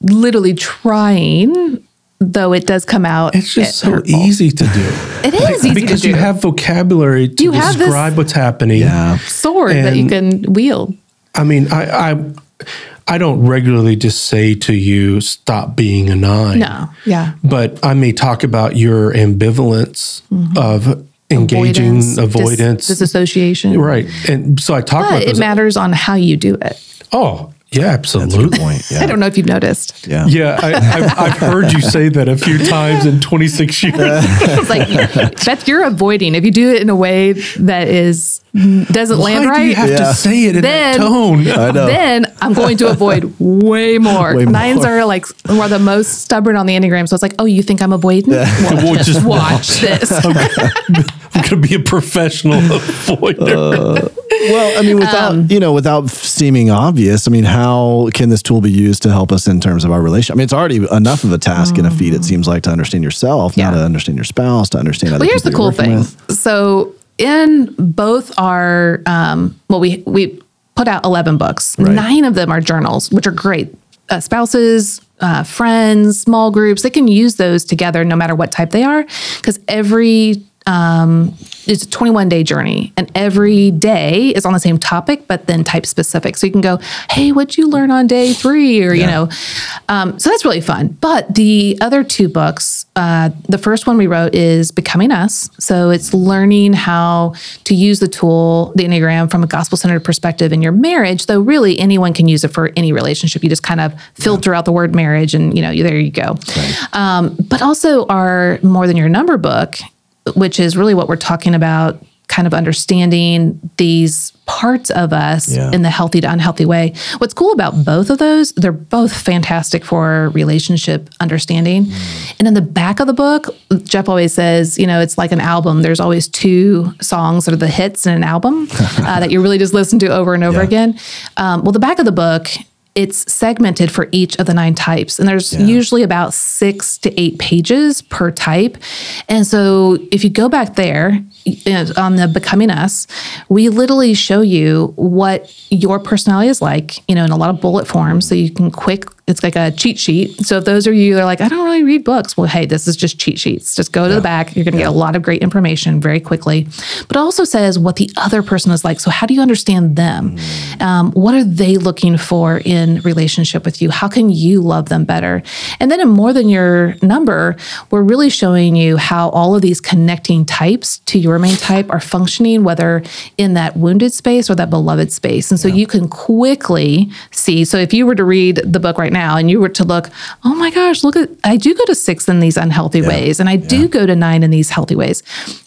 literally trying, though it does come out. It's just so hurtful. easy to do. It is easy because to you have vocabulary to You have this- describe what's happening. Yeah. sword that you can wield. I mean, I, I I don't regularly just say to you, stop being a nine. No. Yeah. But I may talk about your ambivalence mm-hmm. of engaging dis- avoidance. disassociation. right. And so I talk But about it those. matters on how you do it. Oh, yeah, absolutely. Point. Yeah. I don't know if you've noticed. Yeah. Yeah, I, I've, I've heard you say that a few times in 26 years. It's like, Beth, you're avoiding. If you do it in a way that is doesn't Why land do you right, have Yeah. to say it in Then- that tone? I know. then I'm going to avoid way more. Way Nines more. are like are the most stubborn on the enneagram. So it's like, oh, you think I'm avoiding? Well, We'll just just watch this. I'm going to be a professional avoider. Uh, Well, I mean, without Um, you know, without seeming obvious, I mean, how can this tool be used to help us in terms of our relation? I mean, it's already enough of a task and a feat. It seems like to understand yourself, not Mm. To understand your spouse, to understand other Well, here's the cool thing. with. So in both our um, well, we we put out eleven books. Right. Nine of them are journals, which are great. Uh, spouses, uh, friends, small groups, they can use those together no matter what type they are, because every um, it's a 21 day journey and every day is on the same topic but then type specific. So you can go hey what'd you learn on day three? or you know. Um, so that's really fun. But the other two books uh, the first one we wrote is becoming us. So it's learning how to use the tool the enneagram from a gospel-centered perspective in your marriage though really anyone can use it for any relationship. You just kind of filter out the word marriage and you know there you go. Um, but also our more than your number book which is really what we're talking about kind of understanding these parts of us Yeah. in the healthy to unhealthy way. What's cool about both of those, they're both fantastic for relationship understanding. And in the back of the book, Jeff always says, you know, it's like an album. There's always two songs that are the hits in an album uh, that you really just listen to over and over Yeah. again. Um, well, the back of the book, it's segmented for each of the nine types, and there's usually about six to eight pages per type. And so, if you go back there on the Becoming Us, we literally show you what your personality is like, you know, in a lot of bullet forms, so you can quick. It's like a cheat sheet. So if those are you, they're like, I don't really read books. Well, hey, this is just cheat sheets. Just go to the back. You're going to get a lot of great information very quickly. But it also says what the other person is like. So how do you understand them? Um, what are they looking for in relationship with you? How can you love them better? And then in more than your number, we're really showing you how all of these connecting types to your main type are functioning, whether in that wounded space or that beloved space. And so you can quickly see. So if you were to read the book right now and you were to look, oh my gosh, look at, I do go to six in these unhealthy ways, and I do go to nine in these healthy ways.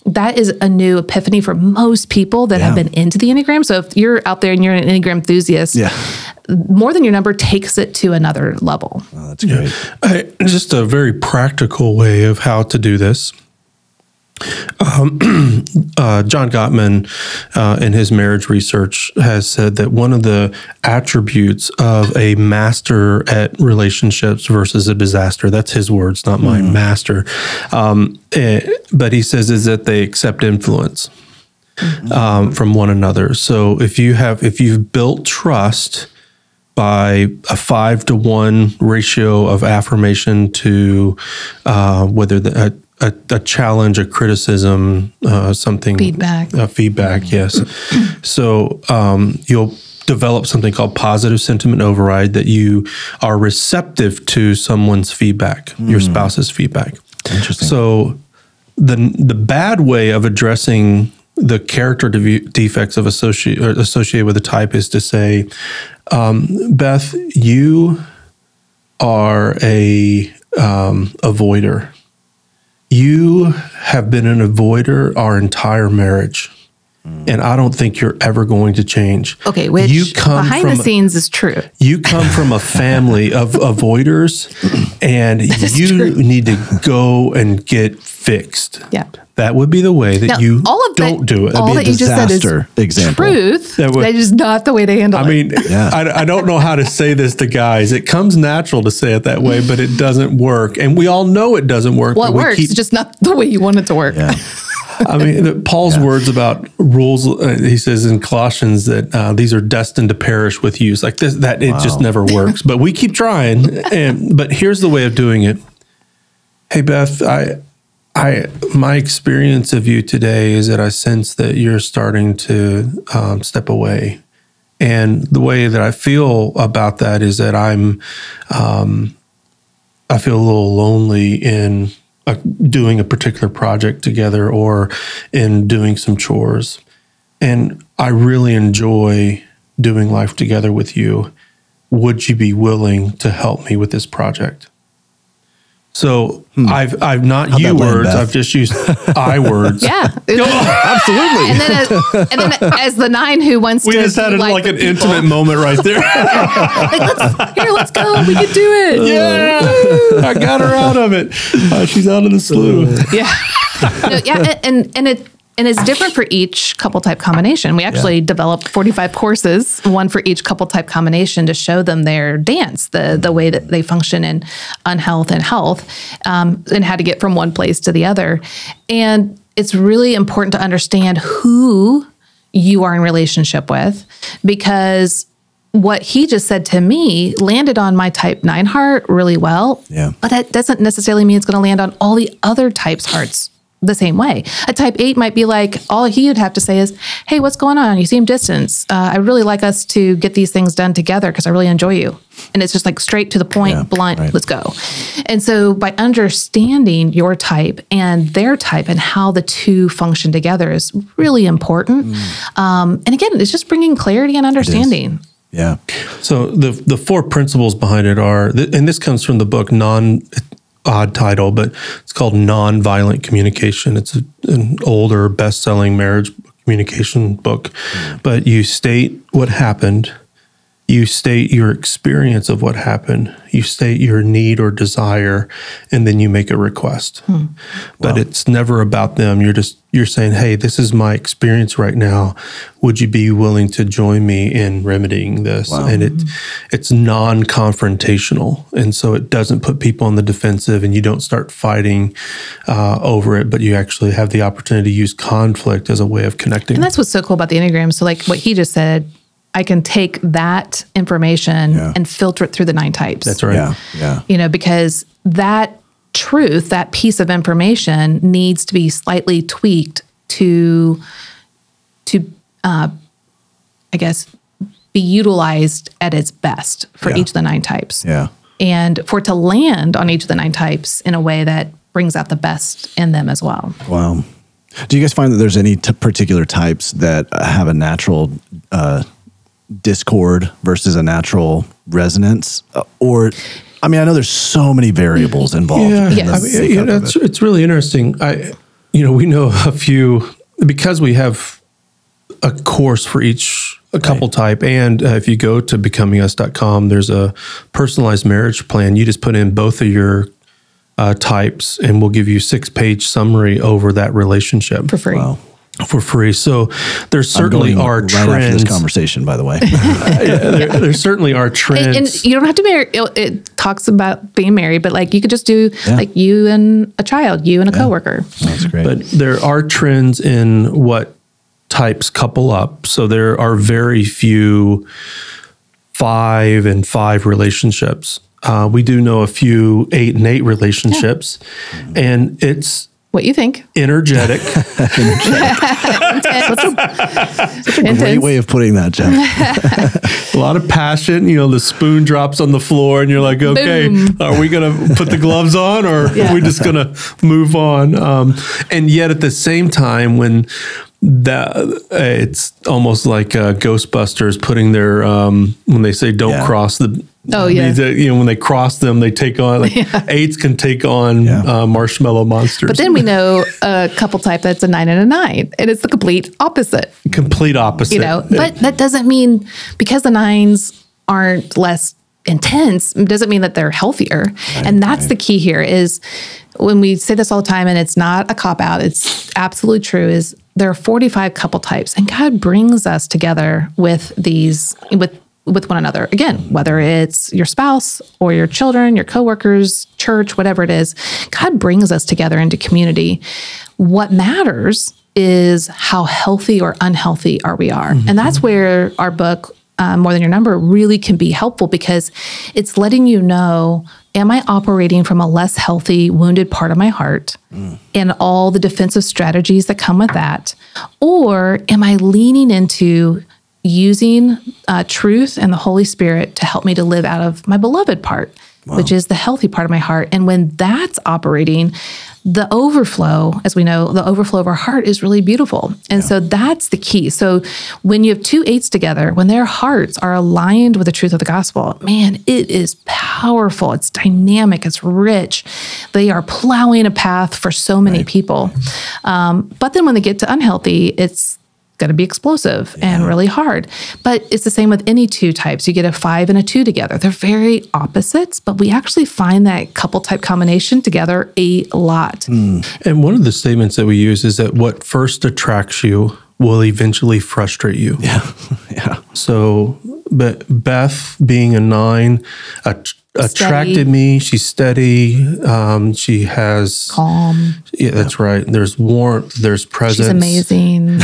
That is a new epiphany for most people that have been into the Enneagram. So if you're out there and you're an Enneagram enthusiast, Yeah. more than your number takes it to another level. Oh, that's great. I, just a very practical way of how to do this. Um, uh, John Gottman, uh, in his marriage research, has said that one of the attributes of a master at relationships versus a disaster, that's his words, not mine, master. Um, eh, but he says is that they accept influence um, from one another. So if you have, if you've built trust, by a five to one ratio of affirmation to uh, whether the, a, a, a challenge, a criticism, uh, something Feedback. uh, feedback. Yes. so um, you'll develop something called positive sentiment override that you are receptive to someone's feedback, your spouse's feedback. Interesting. So the the bad way of addressing the character de- defects of associate or associated with a type is to say, um, Beth, you are a um, avoider. You have been an avoider our entire marriage. Mm. And I don't think you're ever going to change. Okay, which you come behind from the scenes is true. you come from a family of avoiders and you true. need to go and get fixed. Yeah. That would be the way that Now, you all of don't that, do it. All be a that you just said is disaster example. truth. That would- that is not the way they handle I it. mean, Yeah. I, I don't know how to say this to guys. It comes natural to say it that way, but it doesn't work. And we all know it doesn't work. well, it works, keep- just not the way you want it to work. Yeah. I mean, the- Paul's words about rules. Uh, he says in Colossians that uh, these are destined to perish with use. Like this, that it just never works. but we keep trying. And but here's the way of doing it. Hey Beth, I, I, my experience of you today is that I sense that you're starting to um, step away, and the way that I feel about that is that I'm, um, I feel a little lonely in uh, doing a particular project together or in doing some chores. And I really enjoy doing life together with you. Would you be willing to help me with this project? So I've I've not How'd you that land, words. I've just used I words. Yeah, Absolutely. and then as, and then as the nine who wants We to just had be a, like, the an people, intimate moment right there. like, let's, here, let's go. We can do it. yeah, I got her out of it. Uh, she's out of the slough. Yeah. no, yeah, and, and and it and it's different for each couple type combination. We actually developed 45 courses, one for each couple type combination to show them their dance, the the way that they function in unhealth and health, um, and how to get from one place to the other. And it's really important to understand who you are in relationship with because what he just said to me landed on my type 9 heart really well Yeah. but that doesn't necessarily mean it's going to land on all the other types' hearts the same way. A type eight might be like, all he would have to say is, Hey, what's going on? You seem distant. Uh, I really like us to get these things done together because I really enjoy you. And it's just like straight to the point, Yeah, blunt, right. let's go. And so by understanding your type and their type and how the two function together is really important. Mm. Um, and again, it's just bringing clarity and understanding. yeah. So the the four principles behind it are, th- and this comes from the book non odd title, but it's called nonviolent communication. It's a, an older best selling marriage communication book. Hmm. But you state what happened, you state your experience of what happened, you state your need or desire, and then you make a request. But it's never about them. You're just you're saying, "Hey, this is my experience right now. Would you be willing to join me in remedying this?" And it it's non-confrontational, and so it doesn't put people on the defensive, and you don't start fighting uh, over it. But you actually have the opportunity to use conflict as a way of connecting. And that's what's so cool about the Enneagram. So, like what he just said, I can take that information Yeah. and filter it through the nine types. That's right. Yeah. Yeah. You know, because that truth, that piece of information needs to be slightly tweaked to, to, uh, I guess, be utilized at its best for Yeah. each of the nine types. Yeah. And for it to land on each of the nine types in a way that brings out the best in them as well. Wow. Do you guys find that there's any t- particular types that have a natural uh, discord versus a natural resonance? Uh, or, I mean, I know there's so many variables involved. Yeah, in Yes. the I mean, makeup yeah, of it's, it. it's really interesting. I, you know, we know a few because we have a course for each a couple type, and uh, if you go to becomingus.com, there's a personalized marriage plan. You just put in both of your uh, types, and we'll give you six page summary over that relationship For free. Wow. For free. So there certainly I'm going are right after trends. this conversation, by the way. Yeah, there, there certainly are trends. And, and you don't have to marry. It, it talks about being married, but like you could just do Yeah. like you and a child, you and a coworker. That's great. But there are trends in what types couple up. So there are very few five and five relationships. Uh, we do know a few eight and eight relationships, and it's What you think? energetic. Such a great way of putting that, Jeff. a lot of passion. You know, the spoon drops on the floor, and you're like, okay, Boom. are we going to put the gloves on, or are we just going to move on? Um, and yet, at the same time, when that it's almost like uh, Ghostbusters putting their um, when they say don't Yeah. cross the. Oh, yeah. these, uh, you know when they cross them, they take on like eights can take on Yeah. uh, marshmallow monsters. But then we know a couple type that's a nine and a nine, and it's the complete opposite. complete opposite. You know, but that doesn't mean because the nines aren't less intense doesn't mean that they're healthier and that's the key here is when we say this all the time and it's not a cop out it's absolutely true is there are 45 couple types and god brings us together with these with with one another. Again whether it's your spouse or your children your coworkers church whatever it is god brings us together into community. What matters is how healthy or unhealthy are we are. Mm-hmm. And that's mm-hmm. where our book uh, more than your number really can be helpful because it's letting you know am i operating from a less healthy wounded part of my heart mm. and all the defensive strategies that come with that? Or am i leaning into using uh, truth and the holy spirit to help me to live out of my beloved part which is the healthy part of my heart. And when that's operating the overflow as we know the overflow of our heart is really beautiful. And so that's the key. So when you have two eights together when their hearts are aligned with the truth of the gospel man it is powerful. It's dynamic. It's rich. They are plowing a path for so many people. Um, but then when they get to unhealthy it's going to be explosive and really hard. But it's the same with any two types. You get a five and a two together. They're very opposites, but we actually find that couple type combination together a lot. Hmm. And one of the statements that we use is that what first attracts you will eventually frustrate you. yeah. Yeah. So, but Beth being a nine att- attracted me. She's steady. Um, she has Calm. Yeah, that's right. There's warmth. There's presence. She's amazing.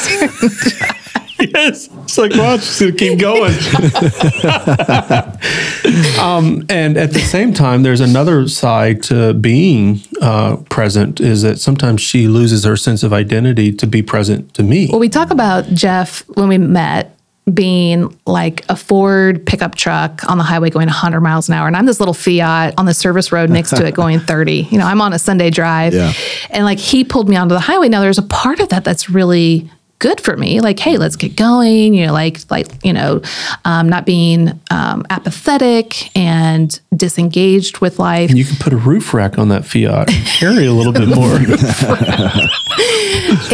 She's, yes. It's like, wow, she's going to keep going. um, and at the same time, there's another side to being uh, present is that sometimes she loses her sense of identity to be present to me. well, we talk about Jeff when we met being like a Ford pickup truck on the highway going 100 miles an hour. And I'm this little Fiat on the service road next to it going 30. You know, I'm on a Sunday drive. Yeah. And like he pulled me onto the highway. Now there's a part of that that's really good for me. Like, hey, let's get going. You know, like like you know, um, not being um, apathetic and disengaged with life. And you can put a roof rack on that Fiat, and carry a little bit more.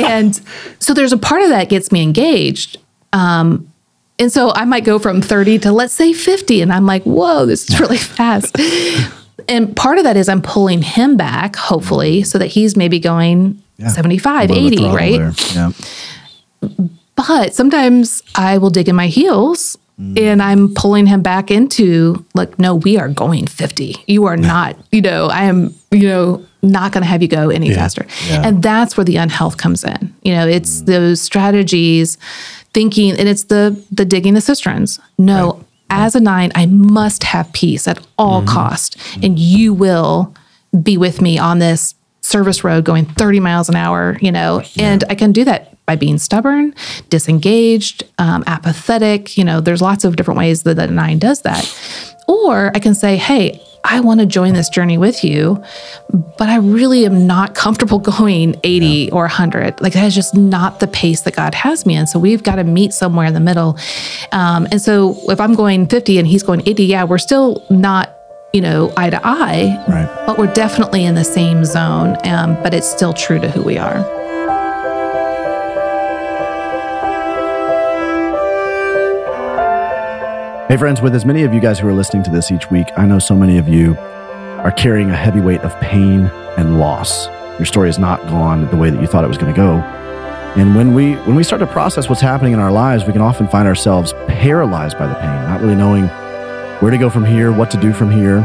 and so there's a part of that gets me engaged. Um, and so I might go from 30 to let's say 50. And I'm like, whoa, this is really fast. and part of that is I'm pulling him back, hopefully, so that he's maybe going Yeah. 75, 80, right? Yeah. But sometimes I will dig in my heels Mm. and I'm pulling him back into like, no, we are going 50. You are not, you know, I am, you know, not going to have you go any faster. Yeah. Mm. And that's where the unhealth comes in. You know, it's those strategies, thinking, and it's the the digging the cisterns. No, as a nine, I must have peace at all Mm-hmm. cost, and you will be with me on this service road going 30 miles an hour. You know, and I can do that by being stubborn, disengaged, um, apathetic. You know, there's lots of different ways that the nine does that. Or I can say, hey, I want to join this journey with you, but I really am not comfortable going 80 or 100. Like that is just not the pace that God has me in. So we've got to meet somewhere in the middle. Um, and so if I'm going 50 and he's going 80, yeah, we're still not, you know, eye to eye, Right. but we're definitely in the same zone. Um, but it's still true to who we are. Hey, friends, with as many of you guys who are listening to this each week, I know so many of you are carrying a heavy weight of pain and loss. Your story has not gone the way that you thought it was going to go. And when we when we start to process what's happening in our lives, we can often find ourselves paralyzed by the pain, not really knowing where to go from here, what to do from here.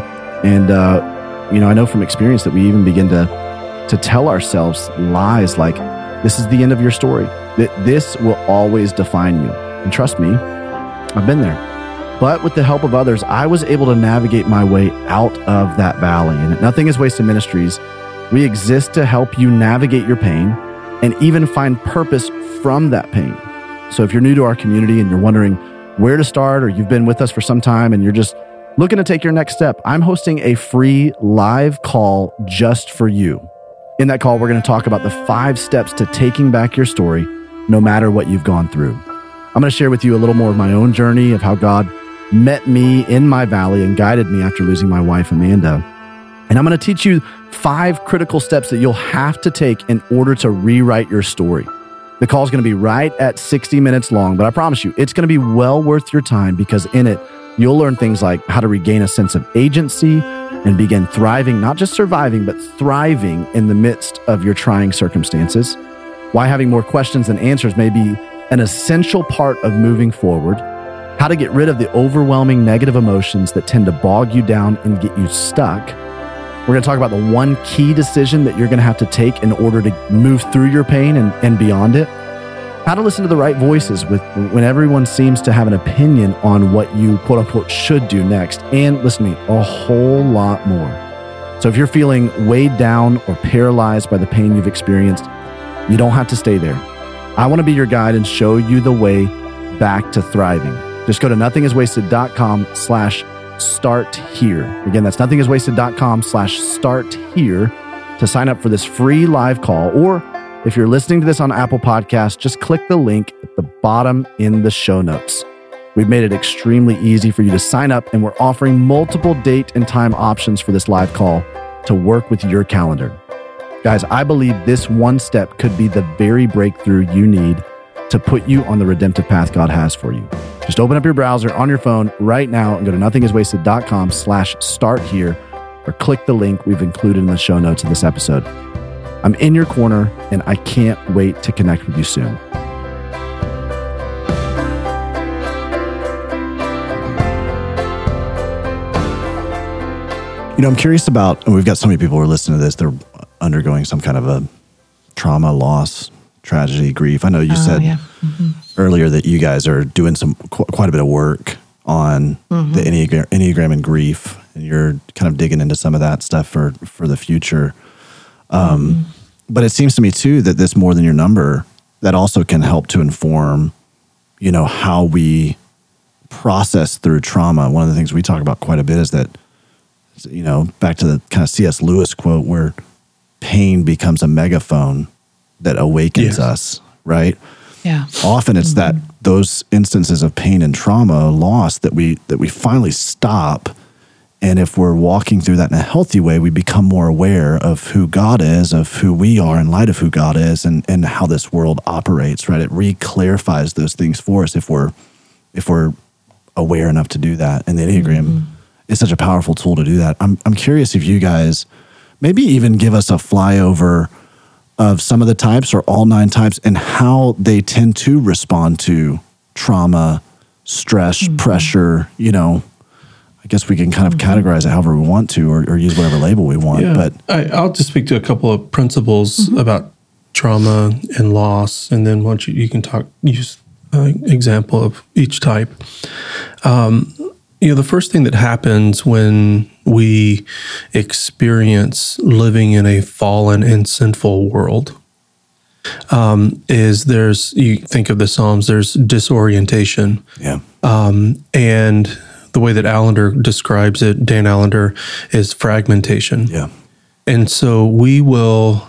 And uh, you know, I know from experience that we even begin to to tell ourselves lies like, "This is the end of your story. That this will always define you." And trust me, I've been there. But with the help of others, I was able to navigate my way out of that valley. And Nothing is Wasted Ministries, we exist to help you navigate your pain and even find purpose from that pain. So if you're new to our community and you're wondering where to start, or you've been with us for some time and you're just looking to take your next step, I'm hosting a free live call just for you. In that call, we're going to talk about the five steps to taking back your story, no matter what you've gone through. I'm going to share with you a little more of my own journey of how God met me in my valley and guided me after losing my wife, Amanda. And I'm going to teach you five critical steps that you'll have to take in order to rewrite your story. The call is going to be right at 60 minutes long, but I promise you, it's going to be well worth your time because in it, you'll learn things like how to regain a sense of agency and begin thriving, not just surviving, but thriving in the midst of your trying circumstances. Why having more questions than answers may be an essential part of moving forward how to get rid of the overwhelming negative emotions that tend to bog you down and get you stuck. We're going to talk about the one key decision that you're going to have to take in order to move through your pain and, and beyond it. How to listen to the right voices with when everyone seems to have an opinion on what you quote unquote should do next. And listen to me, a whole lot more. So if you're feeling weighed down or paralyzed by the pain you've experienced, you don't have to stay there. I want to be your guide and show you the way back to thriving. Just go to nothingiswasted.com slash start here. Again, that's nothingiswasted.com slash start here to sign up for this free live call. Or if you're listening to this on Apple Podcasts, just click the link at the bottom in the show notes. We've made it extremely easy for you to sign up, and we're offering multiple date and time options for this live call to work with your calendar. Guys, I believe this one step could be the very breakthrough you need to put you on the redemptive path God has for you. Just open up your browser on your phone right now and go to nothingiswasted.com slash start here or click the link we've included in the show notes of this episode. I'm in your corner and I can't wait to connect with you soon. You know, I'm curious about, and we've got so many people who are listening to this, they're undergoing some kind of a trauma, loss, tragedy, grief. I know you Oh, said yeah. earlier that you guys are doing some qu- quite a bit of work on Mm-hmm. the enneagram, enneagram and grief, and you're kind of digging into some of that stuff for for the future. Um, Mm-hmm. But it seems to me too that this more than your number that also can help to inform, you know, how we process through trauma. One of the things we talk about quite a bit is that, you know, back to the kind of C.S. Lewis quote where pain becomes a megaphone that awakens Yes. us, right? Yeah. Often it's mm-hmm. that those instances of pain and trauma, loss that we that we finally stop. And if we're walking through that in a healthy way, we become more aware of who God is, of who we are in light of who God is and, and how this world operates, right? It re-clarifies those things for us if we're if we're aware enough to do that. And the Enneagram mm-hmm. is such a powerful tool to do that. I'm I'm curious if you guys maybe even give us a flyover of some of the types or all nine types and how they tend to respond to trauma, stress, mm-hmm. pressure, you know. I guess we can kind of mm-hmm. categorize it however we want to or, or use whatever label we want. Yeah, But I, I'll just speak to a couple of principles mm-hmm. about trauma and loss, and then once you, you can talk use an example of each type. Um, you know, the first thing that happens when we experience living in a fallen and sinful world um, is there's you think of the Psalms. There's disorientation. yeah. Um, and the way that Allender describes it, Dan Allender, is fragmentation. Yeah. And so we will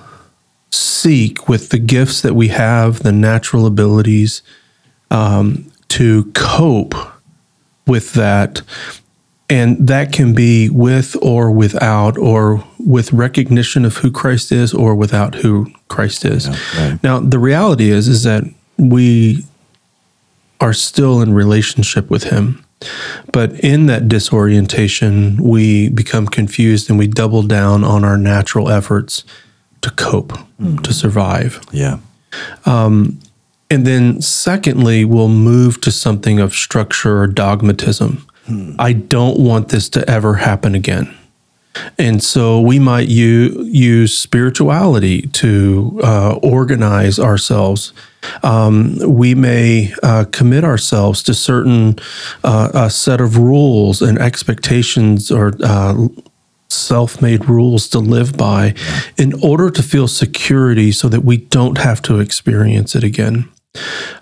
seek with the gifts that we have, the natural abilities um, to cope with that. And that can be with or without, or with recognition of who Christ is, or without who Christ is. right. Now, the reality is, is that we are still in relationship with Him. But in that disorientation, we become confused and we double down on our natural efforts to cope, hmm. to survive. Yeah. Um, And then, secondly, we'll move to something of structure or dogmatism. I don't want this to ever happen again. And so we might u- use spirituality to uh, organize ourselves. Um, we may uh, commit ourselves to certain uh, a set of rules and expectations or uh, self-made rules to live by in order to feel security so that we don't have to experience it again.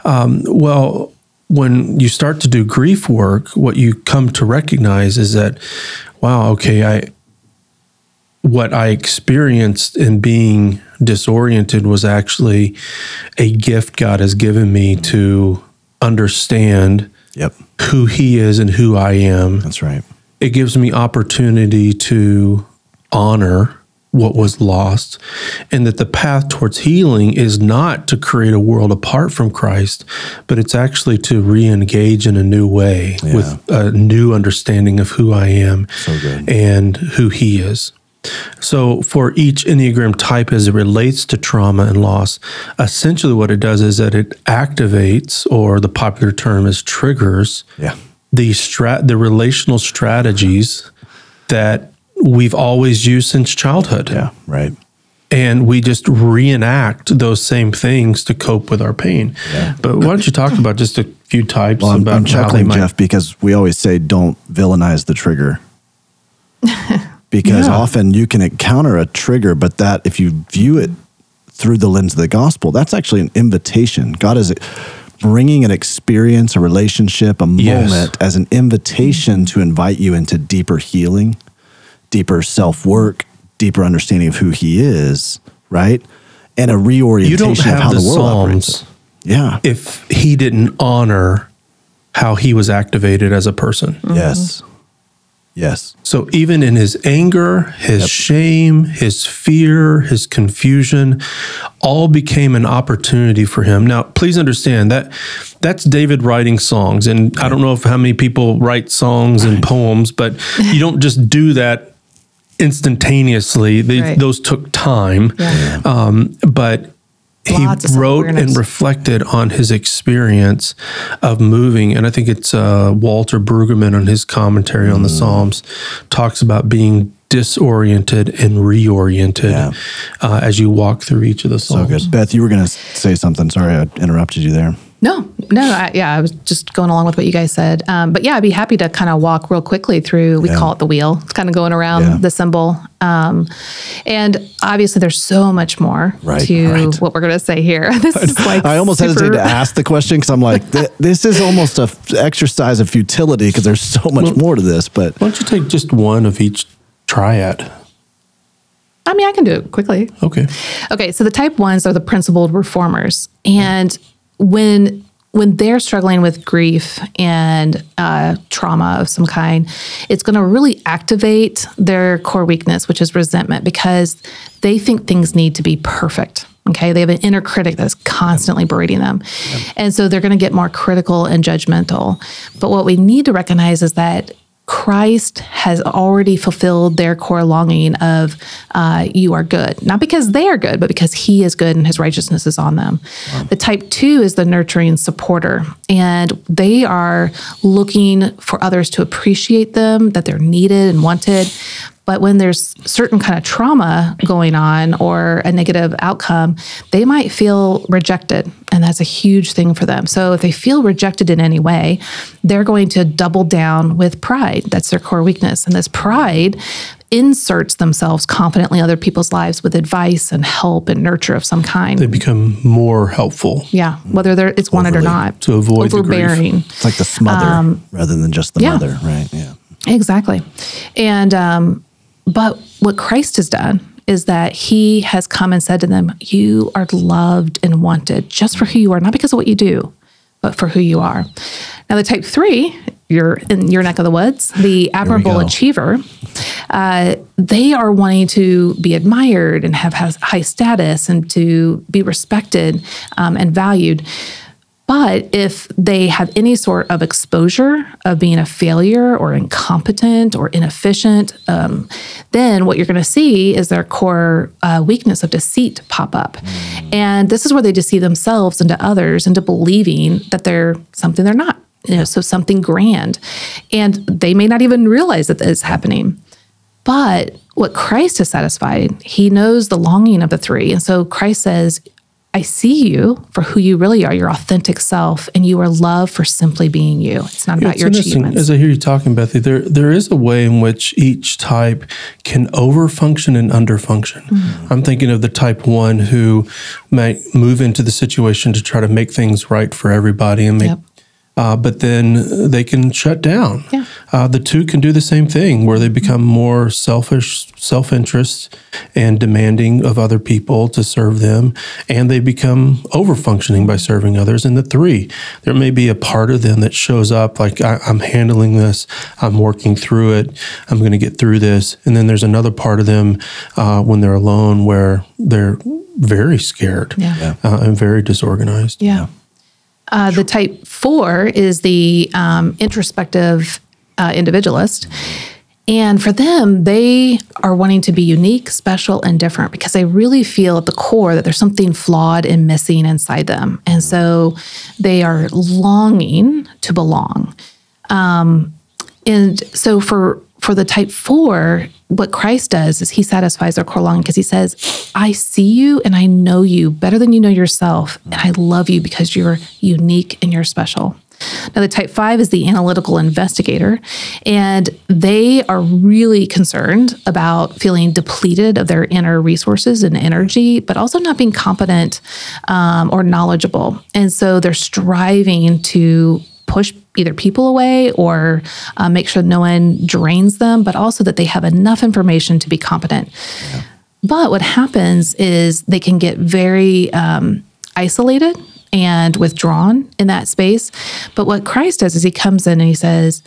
Um, well, when you start to do grief work, what you come to recognize is that, wow, okay, I what I experienced in being disoriented was actually a gift God has given me to understand Yep. who He is and who I am That's right. it gives me opportunity to honor what was lost and that the path towards healing is not to create a world apart from Christ but it's actually to re-engage in a new way Yeah. with a new understanding of who I am So and who he is so for each enneagram type as it relates to trauma and loss essentially what it does is that it activates or the popular term is triggers Yeah. the strat the relational strategies that we've always used since childhood Yeah. Right. and we just reenact those same things to cope with our pain but why don't you talk about just a few types Well, I'm, about I'm chuckling, might Jeff, because we always say don't villainize the trigger. because Yeah. often you can encounter a trigger, but that if you view it through the lens of the gospel, that's actually an invitation. God is bringing an experience, a relationship, a Yes. moment as an invitation to invite you into deeper healing, deeper self work, deeper understanding of who He is, right? And a reorientation you don't of how the the world psalms operates. Yeah. if he didn't honor how he was activated as a person Yes. Mm-hmm. Yes. So even in his anger, his shame, his fear, his confusion, all became an opportunity for him. Now, please understand that that's David writing songs, and I don't know if how many people write songs and poems, but you don't just do that instantaneously. They, Right. Those took time, Yeah. um, but Lots he wrote and reflected on his experience of moving. And I think it's uh, Walter Brueggemann on his commentary on the Psalms talks about being disoriented and reoriented Yeah. uh, as you walk through each of the So Psalms. good. Beth, you were going to say something. Sorry, I interrupted you there. No, no, I, yeah, I was just going along with what you guys said. Um, but yeah, I'd be happy to kind of walk real quickly through. We Yeah. call it the wheel. It's kind of going around Yeah. the symbol. Um, and obviously, there's so much more Right, to right. what we're going to say here. This is like I almost super- hesitated to ask the question because I'm like, th- this is almost a f- exercise of futility because there's so much more to this. But Why don't you take just one of each triad? I mean, I can do it quickly. Okay. Okay, so the type ones are the principled reformers. And when when they're struggling with grief and uh, trauma of some kind, it's going to really activate their core weakness, which is resentment, because they think things need to be perfect. Okay. They have an inner critic that's constantly berating them. And so they're going to get more critical and judgmental. But what we need to recognize is that Christ has already fulfilled their core longing of uh, you are good, not because they are good, but because He is good and His righteousness is on them. Wow. The type two is the nurturing supporter, and they are looking for others to appreciate them, that they're needed and wanted, but when there's certain kind of trauma going on or a negative outcome, they might feel rejected. And that's a huge thing for them. So if they feel rejected in any way, they're going to double down with pride. That's their core weakness. And this pride inserts themselves confidently in other people's lives with advice and help and nurture of some kind. They become more helpful. Yeah, whether they're, it's wanted or not. To avoid overbearing. It's like the smother um, rather than just the yeah. mother, right? Yeah. Exactly. And um, but what Christ has done is that he has come and said to them, You are loved and wanted just for who you are, not because of what you do, but for who you are. Now, the type three, you're in your neck of the woods, the admirable achiever, uh, they are wanting to be admired and have high status and to be respected um, and valued. But if they have any sort of exposure of being a failure or incompetent or inefficient, um, then what you're going to see is their core uh, weakness of deceit pop up. Mm. And this is where they deceive themselves into others into believing that they're something they're not. You know, so something grand. And they may not even realize that this is happening. But what Christ has satisfied, he knows the longing of the three. And so Christ says, I see you for who you really are, your authentic self, and you are loved for simply being you. It's not yeah, about it's your achievements. As I hear you talking, Bethy, there there is a way in which each type can overfunction and underfunction. Mm-hmm. I'm thinking of the type one who might move into the situation to try to make things right for everybody and make yep uh, but then they can shut down. Yeah. Uh, the two can do the same thing where they become more selfish, self interest, and demanding of other people to serve them. And they become over functioning by serving others. And the three, there may be a part of them that shows up like, I, am handling this, I'm working through it, I'm going to get through this. And then there's another part of them uh, when they're alone where they're very scared yeah. Uh, and very disorganized. yeah. Uh, the type four is the um, introspective uh, individualist. And for them, they are wanting to be unique, special, and different because they really feel at the core that there's something flawed and missing inside them. And so they are longing to belong. Um, and so for for the type four, what Christ does is he satisfies their core longing because he says, I see you and I know you better than you know yourself. And I love you because you're unique and you're special. Now, the type five is the analytical investigator, and they are really concerned about feeling depleted of their inner resources and energy, but also not being competent um, or knowledgeable. And so they're striving to push either people away or uh, make sure no one drains them, but also that they have enough information to be competent. Yeah. But what happens is they can get very um, isolated and withdrawn in that space. But what Christ does is he comes in and he says,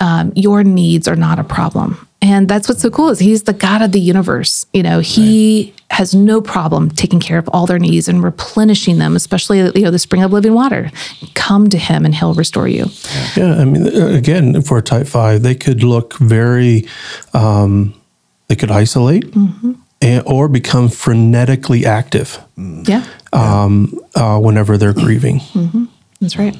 um, Your needs are not a problem. And that's what's so cool is he's the God of the universe. You know, he right. has no problem taking care of all their needs and replenishing them, especially you know the spring of living water. Come to him and he'll restore you. Yeah, I mean, again, for a type five, they could look very, um, they could isolate. Mm-hmm. And, or become frenetically active. Yeah. Um, uh, whenever they're grieving. Mm-hmm. That's right.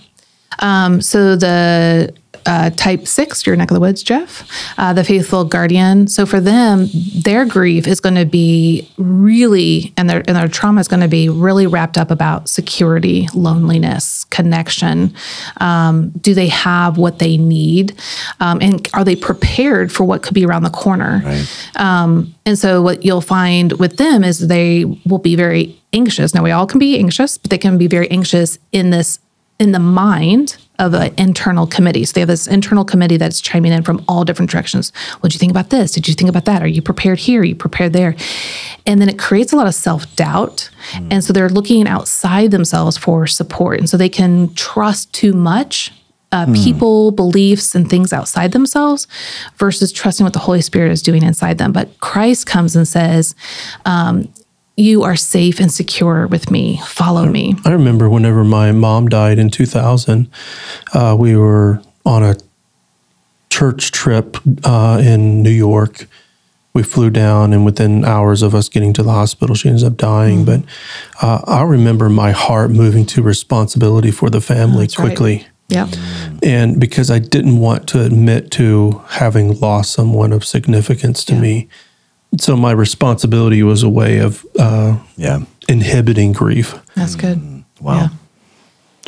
Um, so the uh, type six, your neck of the woods, Jeff, uh, the faithful guardian. So for them, their grief is going to be really, and their and their trauma is going to be really wrapped up about security, loneliness, connection. Um, do they have what they need, um, and are they prepared for what could be around the corner? Right. Um, and so what you'll find with them is they will be very anxious. Now we all can be anxious, but they can be very anxious in this in the mind of an internal committee. So they have this internal committee that's chiming in from all different directions. What did you think about this? Did you think about that? Are you prepared here? Are you prepared there? And then it creates a lot of self doubt. Mm. And so they're looking outside themselves for support. And so they can trust too much uh, mm. people, beliefs, and things outside themselves versus trusting what the Holy Spirit is doing inside them. But Christ comes and says, um, you are safe and secure with me. Follow me. I remember whenever my mom died in 2000, uh, we were on a church trip uh, in New York. We flew down, and within hours of us getting to the hospital, she ends up dying. Mm-hmm. But uh, I remember my heart moving to responsibility for the family That's quickly. Right. Yeah. And because I didn't want to admit to having lost someone of significance to yeah. me so my responsibility was a way of uh, yeah inhibiting grief. That's good. Mm, wow.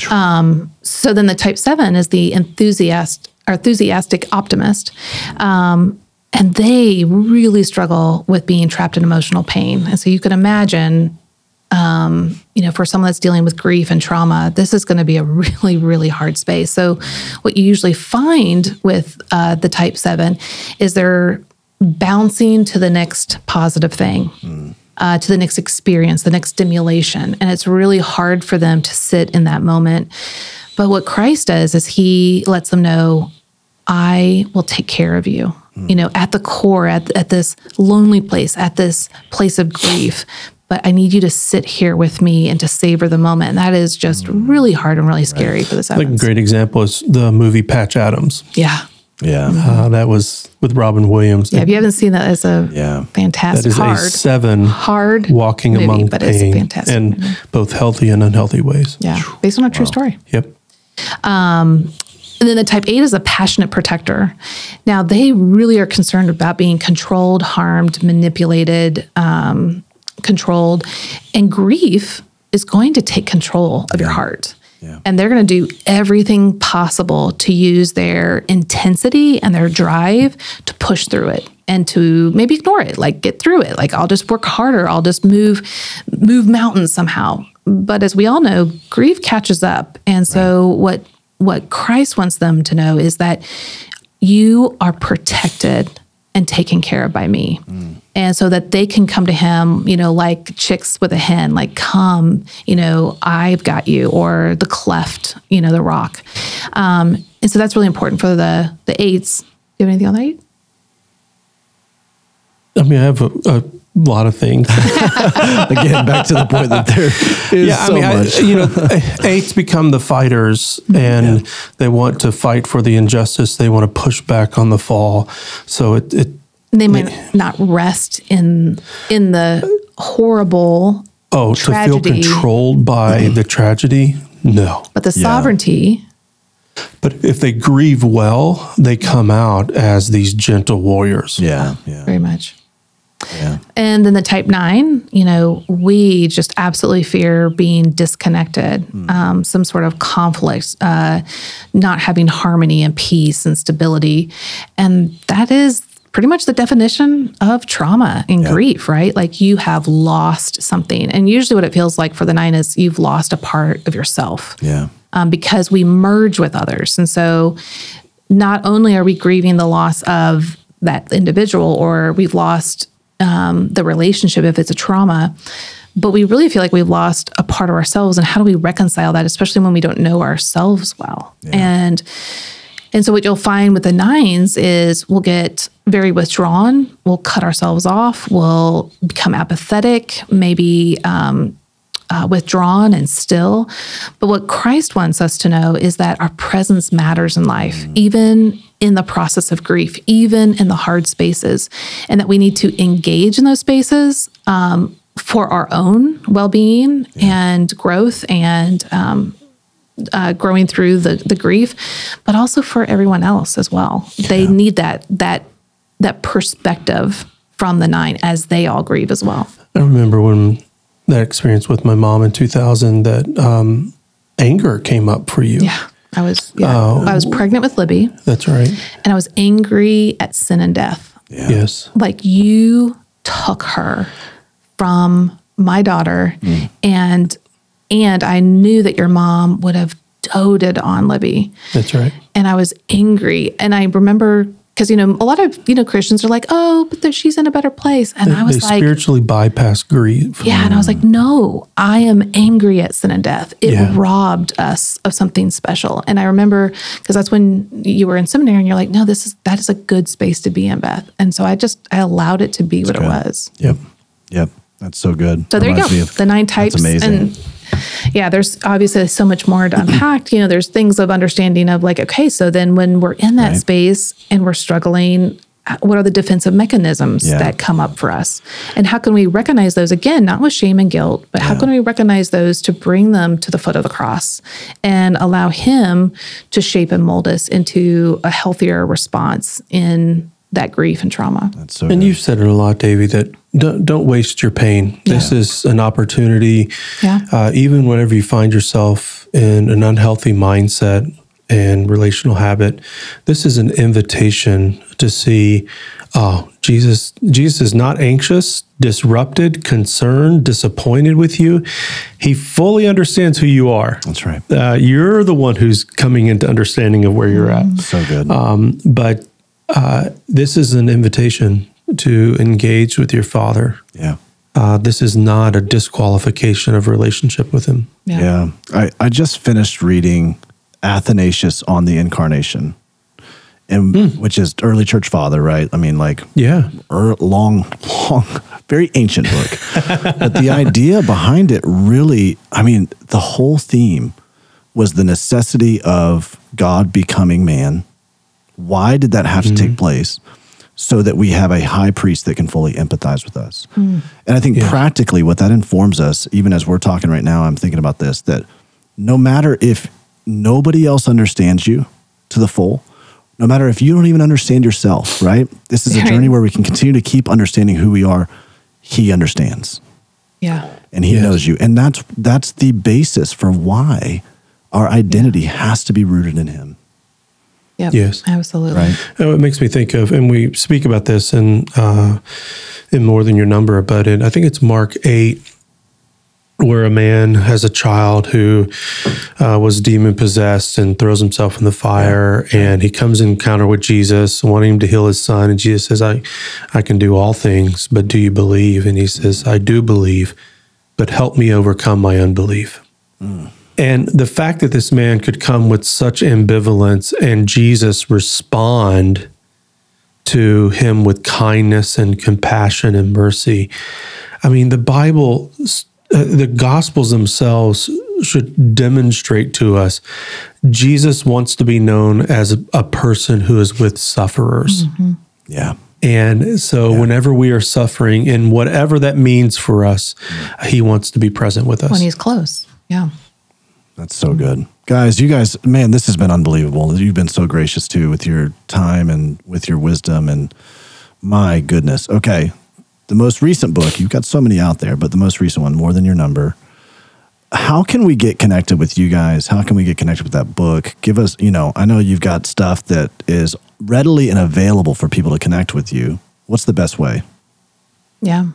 Yeah. Um, so then the type seven is the enthusiast or enthusiastic optimist. Um, and they really struggle with being trapped in emotional pain. And so you can imagine, um, you know, for someone that's dealing with grief and trauma, this is going to be a really, really hard space. So, what you usually find with uh, the type seven is they're bouncing to the next positive thing, mm. uh, to the next experience, the next stimulation. And it's really hard for them to sit in that moment. But what Christ does is he lets them know, I will take care of you. Mm. You know, at the core, at, at this lonely place, at this place of grief, but I need you to sit here with me and to savor the moment. And that is just mm. really hard and really scary right. for this. Like a great example is the movie Patch Adams. Yeah. Yeah, uh, that was with Robin Williams. Yeah, if you haven't seen that, it's a yeah. fantastic. That is hard, a seven hard walking movie, among but pain fantastic in movie. both healthy and unhealthy ways. Yeah, based on a true wow. story. Yep. Um, and then the type eight is a passionate protector. Now they really are concerned about being controlled, harmed, manipulated, um, controlled, and grief is going to take control of your heart. Yeah. And they're going to do everything possible to use their intensity and their drive to push through it and to maybe ignore it, like get through it. Like I'll just work harder, I'll just move move mountains somehow. But as we all know, grief catches up. And so right. what what Christ wants them to know is that you are protected and taken care of by me. Mm. And so that they can come to him, you know, like chicks with a hen, like, come, you know, I've got you, or the cleft, you know, the rock. Um, and so that's really important for the the eights. Do you have anything on the eight? I mean, I have a, a lot of things. Again, back to the point that there is yeah, so mean, much. I, you know, eights become the fighters, and yeah. they want to fight for the injustice. They want to push back on the fall. So it, it they might it, not rest in in the horrible. Oh, tragedy. to feel controlled by mm-hmm. the tragedy? No. But the sovereignty. But if they grieve well, they come out as these gentle warriors. Yeah, yeah. Very much. Yeah. And then the type nine, you know, we just absolutely fear being disconnected, mm. um, some sort of conflict, uh, not having harmony and peace and stability. And that is pretty much the definition of trauma and yeah. grief, right? Like you have lost something. And usually what it feels like for the nine is you've lost a part of yourself. Yeah. Um, because we merge with others. And so not only are we grieving the loss of that individual or we've lost um, the relationship if it's a trauma but we really feel like we've lost a part of ourselves and how do we reconcile that especially when we don't know ourselves well yeah. and and so what you'll find with the nines is we'll get very withdrawn we'll cut ourselves off we'll become apathetic maybe um, uh, withdrawn and still. But what Christ wants us to know is that our presence matters in life, mm. even in the process of grief, even in the hard spaces, and that we need to engage in those spaces um, for our own well being yeah. and growth and um, uh, growing through the, the grief, but also for everyone else as well. Yeah. They need that that that perspective from the nine as they all grieve as well. I remember when that experience with my mom in 2000 that um, anger came up for you. Yeah. I was yeah. Uh, I was pregnant with Libby. That's right. And I was angry at sin and death. Yeah. Yes. Like you took her from my daughter mm. and and I knew that your mom would have doted on Libby. That's right. And I was angry. And I remember because you know a lot of you know Christians are like, oh, but the, she's in a better place, and They, I was they like, spiritually bypass grief. yeah, and I was like, no, I am angry at sin and death. It Yeah. robbed us of something special. And I remember because that's when you were in seminary, and you're like, no, this is that is a good space to be in, Beth. And so I just I allowed it to be what it was. Yep. Yep. That's so good. So there you go. Of- the nine types. amazing. And yeah, there's obviously so much more to unpack. You know, there's things of understanding of like, okay, so then when we're in that Right. space and we're struggling, uh, what are the defensive mechanisms Yeah. that come up for us? And how can we recognize those again, not with shame and guilt, but how can we recognize those to bring them to the foot of the cross and allow Him to shape and mold us into a healthier response in that grief and trauma? That's so And good. you've said it a lot, Davey, that don't, don't waste your pain. This is an opportunity. Yeah. Uh, even whenever you find yourself in an unhealthy mindset and relational habit, this is an invitation to see, oh, Jesus, Jesus is not anxious, disrupted, concerned, disappointed with you. He fully understands who you are. That's right. Uh, you're the one who's coming into understanding of where you're at. So good. Um, but uh, this is an invitation to engage with your father. yeah. Uh, this is not a disqualification of relationship with him. Yeah. I, I just finished reading Athanasius on the Incarnation, and which is early church father, right? I mean, like Yeah. er, long, long, very ancient book. but the idea behind it really, I mean, the whole theme was the necessity of God becoming man. Why did that have to take mm-hmm. place? So that we have a high priest that can fully empathize with us. Mm. And I think practically what that informs us, even as we're talking right now, I'm thinking about this that no matter if nobody else understands you to the full, no matter if you don't even understand yourself, right? This is a journey where we can continue to keep understanding who we are. He understands Yeah. and he Yes. knows you. And that's that's the basis for why our identity has to be rooted in him. Yep. Yes. Absolutely. Right. Oh, it makes me think of, and we speak about this in uh, in more than your number, but in, I think it's Mark eight, where a man has a child who uh, was demon possessed and throws himself in the fire, and he comes in encounter with Jesus, wanting him to heal his son, and Jesus says, "I, I can do all things, but do you believe?" And he says, "I do believe, but help me overcome my unbelief." And the fact that this man could come with such ambivalence and Jesus respond to him with kindness and compassion and mercy. I mean, the Bible, uh, the Gospels themselves should demonstrate to us Jesus wants to be known as a, a person who is with sufferers. Yeah. And so, whenever we are suffering, and whatever that means for us, he wants to be present with us. When he's close. Yeah. That's so good. Guys, you guys, man, this has been unbelievable. You've been so gracious too with your time and with your wisdom. And my goodness. Okay. The most recent book, you've got so many out there, but the most recent one, More Than Your Number. How can we get connected with you guys? How can we get connected with that book? Give us, you know, I know you've got stuff that is readily and available for people to connect with you. What's the best way? Yeah.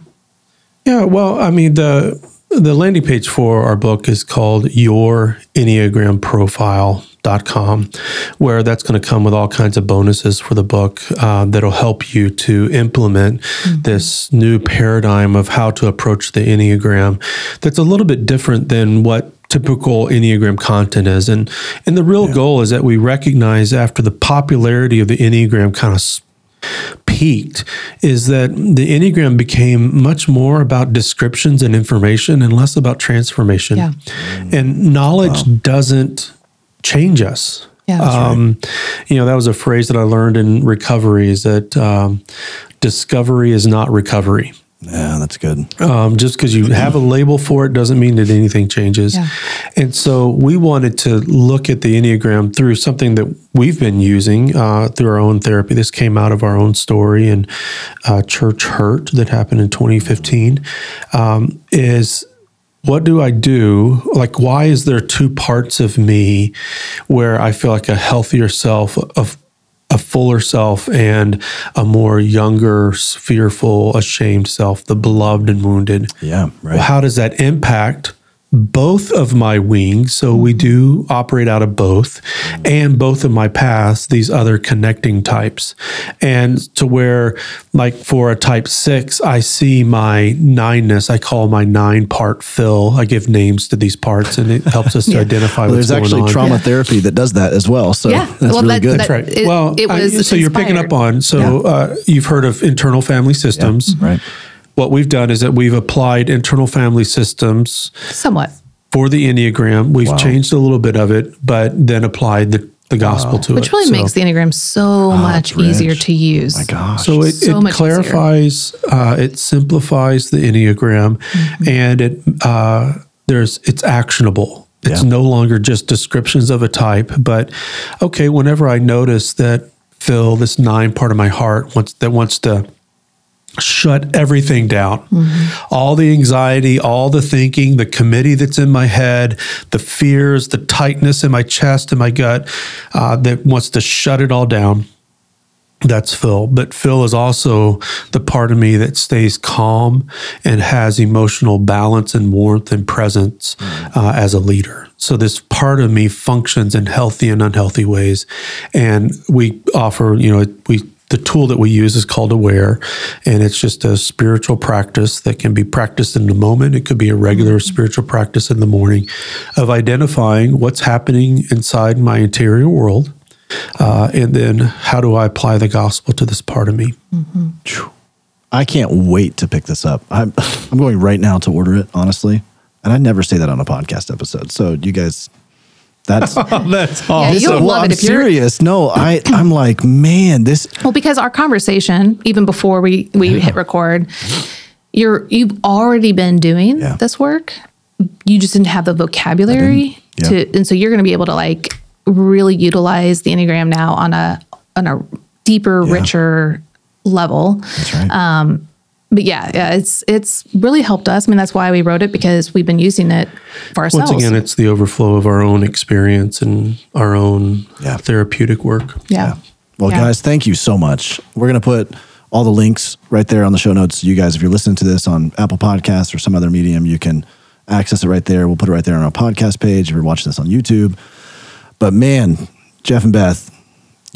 Yeah, well, I mean the the landing page for our book is called Your Enneagram Profile.com, where that's going to come with all kinds of bonuses for the book uh, that'll help you to implement this new paradigm of how to approach the Enneagram that's a little bit different than what typical Enneagram content is. And, and the real goal is that we recognize after the popularity of the Enneagram kind of peaked is that the Enneagram became much more about descriptions and information and less about transformation. Yeah. And knowledge doesn't change us. Yeah, that's um, You know, that was a phrase that I learned in recovery is that um, discovery is not recovery. Yeah, that's good. Um, just because you have a label for it doesn't mean that anything changes. Yeah. And so we wanted to look at the Enneagram through something that we've been using uh, through our own therapy. This came out of our own story and uh, church hurt that happened in 2015. Um, is what do I do? Like, why is there two parts of me where I feel like a healthier self, of a fuller self, and a more younger, fearful, ashamed self, the beloved and wounded? Yeah, right. How does that impact both of my wings. So we do operate out of both, and both of my paths, these other connecting types. And to where, like for a type six, I see my nineness. I call my nine part Phil. I give names to these parts, and it helps us to identify Well, what's there's actually on. trauma therapy that does that as well. So Yeah. that's Well, really that- good. that- That's right. It- well, it I- was so you're picking up on. So uh, you've heard of internal family systems, right. What we've done is that we've applied internal family systems Somewhat. for the Enneagram. We've changed a little bit of it, but then applied the, the gospel to it. Which really So- makes the Enneagram so much rich. easier to use. My gosh. So it, So it clarifies, uh, it simplifies the Enneagram, Mm-hmm. and it uh, there's it's actionable. It's Yeah. no longer just descriptions of a type, but okay, whenever I notice that Phil, this nine part of my heart wants that wants to shut everything down. All the anxiety, all the thinking, the committee that's in my head, the fears, the tightness in my chest and my gut uh, that wants to shut it all down. That's Phil. But Phil is also the part of me that stays calm and has emotional balance and warmth and presence uh, as a leader. So this part of me functions in healthy and unhealthy ways. And we offer, you know, we the tool that we use is called Aware, and it's just a spiritual practice that can be practiced in the moment. It could be a regular spiritual practice in the morning of identifying what's happening inside my interior world uh, and then how do I apply the gospel to this part of me? I can't wait to pick this up. I'm, I'm going right now to order it, honestly. And I never say that on a podcast episode. So you guys, that's That's Yeah, you'll well, love I'm it if you're serious. No, I I'm like, man, this Well, because our conversation, even before we we hit record, you're you've already been doing Yeah. this work. You just didn't have the vocabulary Yeah. to, and so you're going to be able to like really utilize the enneagram now on a on a deeper, Yeah. richer level. that's right. Uh, But yeah, yeah, it's it's really helped us. I mean, that's why we wrote it because we've been using it for ourselves. once again, it's the overflow of our own experience and our own Yeah. therapeutic work. yeah. Well, Yeah. guys, thank you so much. We're going to put all the links right there on the show notes. You guys, if you're listening to this on Apple Podcasts or some other medium, you can access it right there. We'll put it right there on our podcast page if you're watching this on YouTube. But man, Jeff and Beth,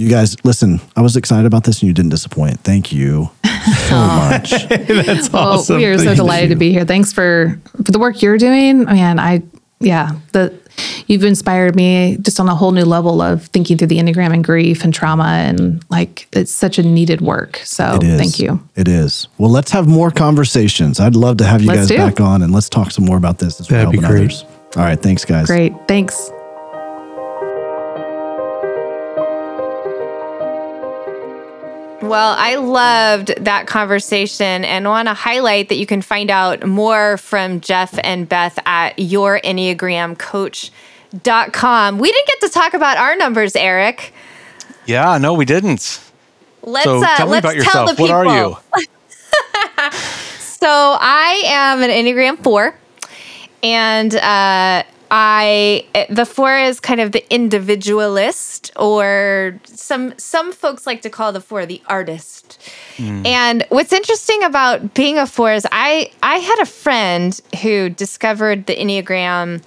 you guys, listen, I was excited about this and you didn't disappoint. Thank you so much. That's Well, we are so delighted to be here. Thanks for for the work you're doing. Man, I yeah, the you've inspired me just on a whole new level of thinking through the enneagram and grief and trauma and like it's such a needed work. So It is. thank you. It is. Well, let's have more conversations. I'd love to have you Let's guys do. back on and let's talk some more about this as we're That'd be great. others. All right. Thanks, guys. Great. Thanks. Well, I loved that conversation and want to highlight that you can find out more from Jeff and Beth at yourenneagramcoach.com. We didn't get to talk about our numbers, Eric. Yeah, no, we didn't. Let's So uh, tell me let's about yourself. What are you? So I am an Enneagram four, and uh, I eh, the four is kind of the individualist, or some some folks like to call the four the artist. Hmm. And what's interesting about being a four is I I had a friend who discovered the Enneagram.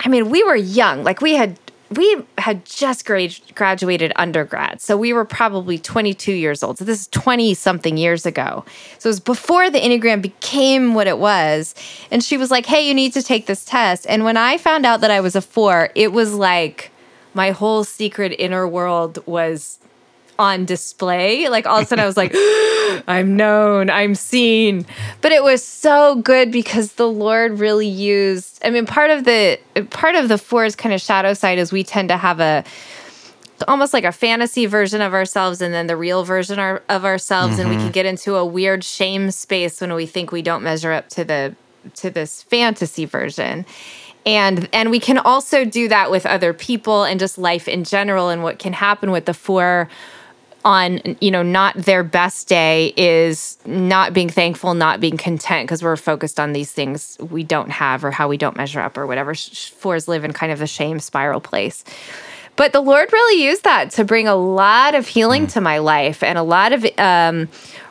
I mean, we were young, like we had we had just grad- graduated undergrad. So we were probably 22 years old. So this is 20 something years ago. So it was before the Enneagram became what it was. And she was like, hey, you need to take this test. And when I found out that I was a four, it was like my whole secret inner world was on display. Like all of a sudden I was like, I'm known, I'm seen. But it was so good because the Lord really used I mean part of the part of the four's kind of shadow side is we tend to have a almost like a fantasy version of ourselves and then the real version our, of ourselves and we mm-hmm. can get into a weird shame space when we think we don't measure up to the to this fantasy version and and we can also do that with other people and just life in general and what can happen with the four on you know not their best day is not being thankful not being content because we're focused on these things we don't have or how we don't measure up or whatever fours live in kind of the shame spiral place but the Lord really used that to bring a lot of healing Mm. to my life and a lot of um,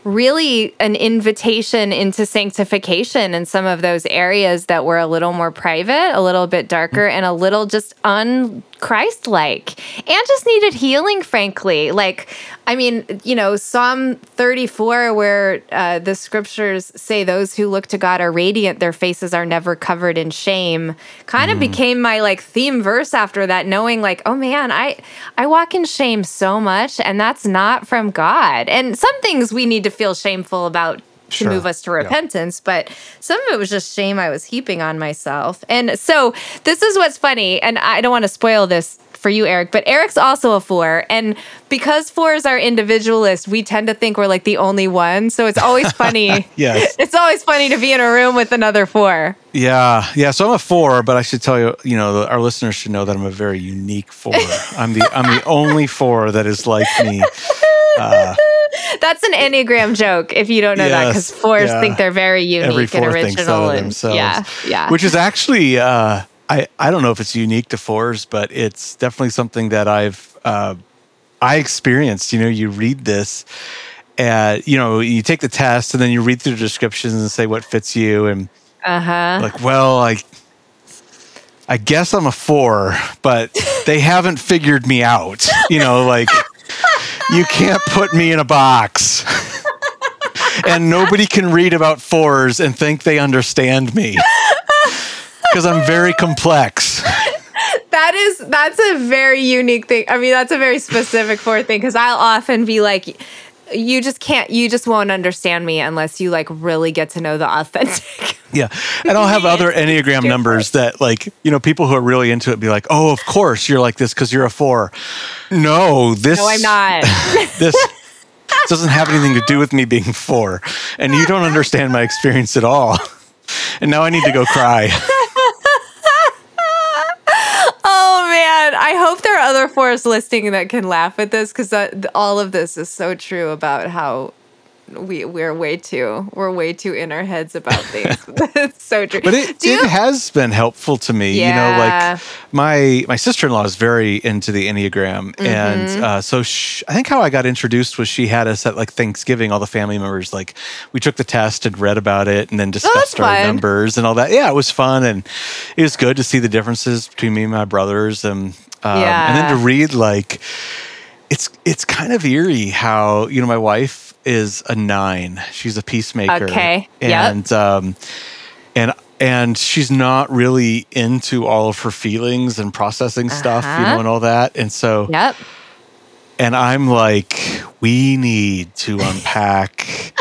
really an invitation into sanctification in some of those areas that were a little more private, a little bit darker, and a little just un Christ like and just needed healing, frankly. Like, I mean, you know, Psalm 34, where uh, the scriptures say those who look to God are radiant, their faces are never covered in shame, kind of became my like theme verse after that, knowing like, oh man, I I walk in shame so much, and that's not from God. And some things we need to feel shameful about to Sure. move us to Yeah. repentance, but some of it was just shame I was heaping on myself. And so this is what's funny, and I don't want to spoil this for you, Eric, but Eric's also a four. And because fours are individualist, we tend to think we're like the only one. So it's always funny. Yes. It's always funny to be in a room with another four. Yeah, yeah. So I'm a four, but I should tell you, you know, our listeners should know that I'm a very unique four. I'm the I'm the only four that is like me. Uh, That's an Enneagram joke if you don't know that, because fours yeah. think they're very unique Every and original. and. Yeah. Yeah. Which is actually, uh, I I don't know if it's unique to fours, but it's definitely something that I've uh, I experienced. You know, you read this. and you know, you take the test and then you read through the descriptions and say what fits you, and uh-huh. like, well, I, I guess I'm a four, but they haven't figured me out. You know, like you can't put me in a box. and nobody can read about fours and think they understand me. Because I'm very complex. That is that's a very unique thing. I mean, that's a very specific four thing because I'll often be like, you just can't, you just won't understand me unless you like really get to know the authentic. Yeah. And I'll have other Enneagram numbers that, like, you know, people who are really into it be like, oh, of course you're like this because you're a four. No, this. no, I'm not. this doesn't have anything to do with me being four. And you don't understand my experience at all. And now I need to go cry. oh I hope there are other fours listening that can laugh at this because all of this is so true about how we we're way too we're way too in our heads about things. it's so true. But it, Do you- has been helpful to me. You know, like my my sister in law is very into the Enneagram. Mm-hmm. And uh, so sh I think how I got introduced was she had us at like Thanksgiving, all the family members, like we took the test and read about it and then Oh, discussed our fun. numbers and all that. Yeah, it was fun. And it was good to see the differences between me and my brothers. And, um, and then to read like, it's it's kind of eerie how you know my wife is a nine. She's a peacemaker. Okay. Yep. And um, and and she's not really into all of her feelings and processing stuff, you Uh-huh. know, and all that. And so, Yep. and I'm like, we need to unpack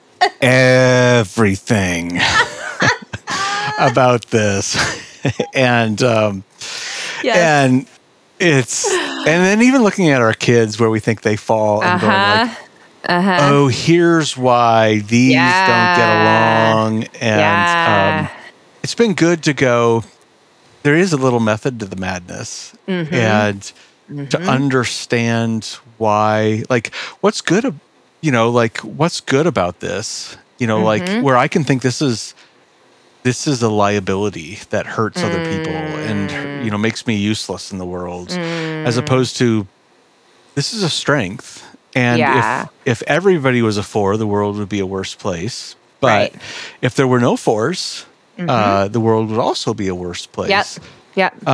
everything about this, and um, Yes. and it's and then even looking at our kids where we think they fall and going Uh-huh. oh here's why these don't get along and Yeah. um, it's been good to go there is a little method to the madness Mm-hmm. and to understand why like what's good you know like what's good about this you know Mm-hmm. like where i can think this is this is a liability that hurts other people and you know makes me useless in the world as opposed to this is a strength and Yeah. if if everybody was a four the world would be a worse place but Right. Mm-hmm. if there were no 4s uh, the world would also be a worse place Yep. Yep.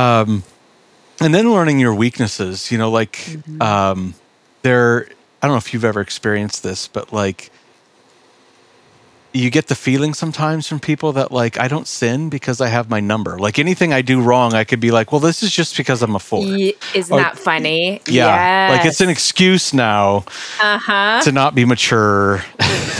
and then learning your weaknesses you know like Mm-hmm. um there i don't know if you've ever experienced this but like you get the feeling sometimes from people that like i don't sin because i have my number like anything i do wrong i could be like well this is just because i'm a four Ye- Isn't Or- that funny? yeah like it's an excuse now uh-huh. to not be mature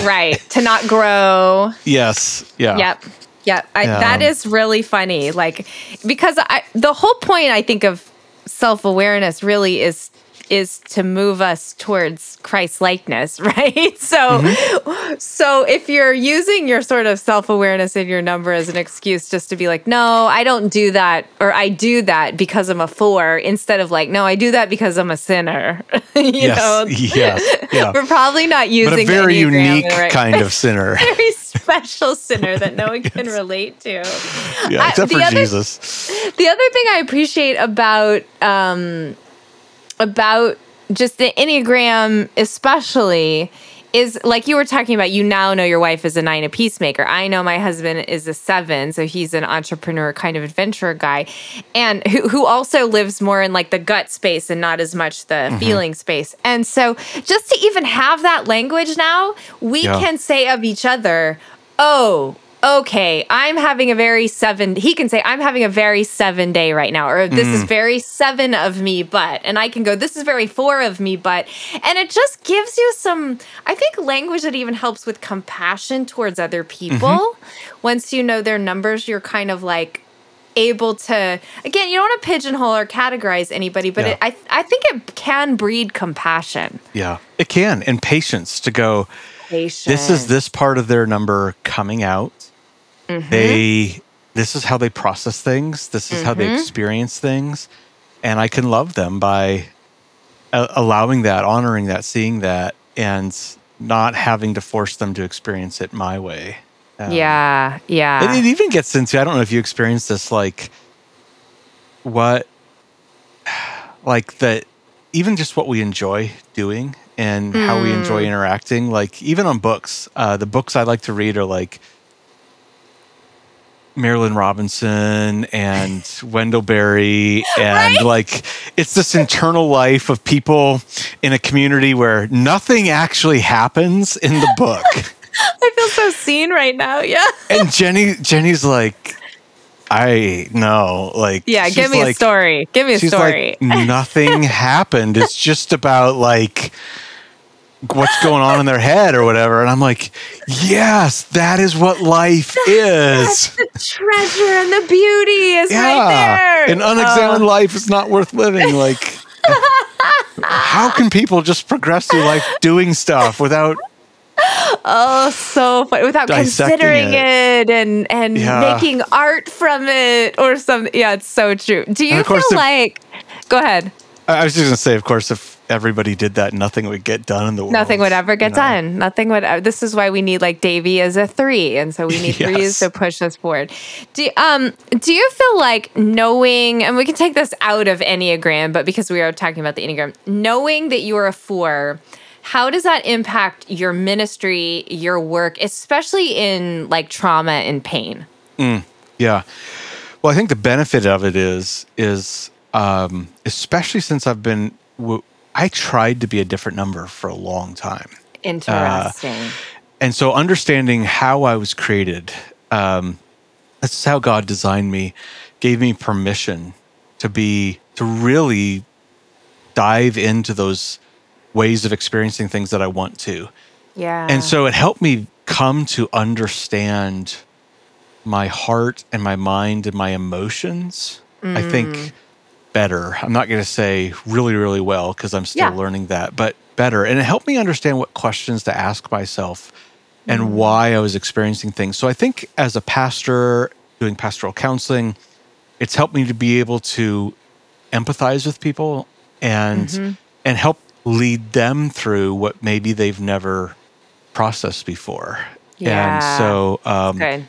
right to not grow. yes yeah Yep. Yep. I, Yeah. That is really funny. Like, because I, the whole point, I think, of self awareness really is is to move us towards Christ likeness, right? So, Mm-hmm. so if you're using your sort of self awareness in your number as an excuse just to be like, no, I don't do that, or I do that because I'm a four, instead of like, no, I do that because I'm a sinner. you yes know, yes yeah we're probably not using but a very unique right kind of sinner very special sinner that no one can relate to. yeah I- except the for other- jesus The other thing I appreciate about um, about just the Enneagram, especially, is like you were talking about, you now know your wife is a nine, a peacemaker. I know my husband is a seven, so he's an entrepreneur, kind of adventurer guy, and who, who also lives more in like the gut space and not as much the mm-hmm. feeling space. And so just to even have that language now, we yeah. can say of each other, oh, okay, I'm having a very seven, he can say, I'm having a very seven day right now, or this mm. is very seven of me, but, and I can go, this is very four of me, but, and it just gives you some, I think, language that even helps with compassion towards other people. Mm-hmm. Once you know their numbers, you're kind of like, able to again you don't want to pigeonhole or categorize anybody but yeah. it, I, I think it can breed compassion yeah it can and patience to go Patience. this is this part of their number coming out Mm-hmm. They this is how they process things. This is mm-hmm. how they mm-hmm. experience things, and I can love them by a- allowing that, honoring that, seeing that, and not having to force them to experience it my way. Um, yeah, yeah. It, it even gets into I don't know if you experienced this, like what, like that, even just what we enjoy doing and mm. how we enjoy mm. interacting. Like even on books, uh, the books I like to read are like Marilynne Robinson and Wendell Berry and right? like it's this internal life of people in a community where nothing actually happens in the book. I feel so seen right now. Yeah. and Jenny Jenny's like I know, like yeah. Give me like, a story. Give me a story. Like, nothing happened. It's just about like what's going on in their head or whatever. And I'm like, yes, that is what life is. That's the treasure and the beauty is yeah. right there. An unexamined oh. life is not worth living. Like, how can people just progress through life doing stuff without? Oh, so funny. Without considering it. it, and and yeah. making art from it or something. Yeah, it's so true. Do you feel if, like? Go ahead. I was just gonna say, of course, if everybody did that, nothing would get done in the world. Nothing would ever get you know? done. Nothing would. Uh, this is why we need like Davey as a three, and so we need yes. threes to push us forward. Do um do you feel like knowing, and we can take this out of Enneagram, but because we are talking about the Enneagram, knowing that you are a four. How does that impact your ministry, your work, especially in like trauma and pain? Mm, yeah. Well, I think the benefit of it is is um, especially since I've been I tried to be a different number for a long time. Interesting. Uh, and so understanding how I was created, um, that's how God designed me, gave me permission to be, to really dive into those ways of experiencing things that I want to. Yeah. And so it helped me come to understand my heart and my mind and my emotions. Mm. I think mm better. I'm not going to say really, really well because I'm still yeah. learning that, but better. And it helped me understand what questions to ask myself and mm. why I was experiencing things. So I think as a pastor doing pastoral counseling, it's helped me to be able to empathize with people and mm-hmm. and help lead them through what maybe they've never processed before. Yeah. And so um,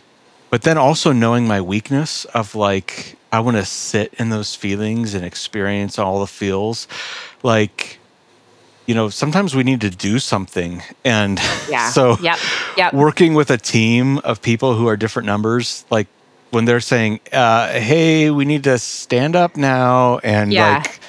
but then also knowing my weakness of like I want to sit in those feelings and experience all the feels. Like, you know, sometimes we need to do something. And yeah. so yep. Yep. working with a team of people who are different numbers, like when they're saying, uh, hey, we need to stand up now and yeah. like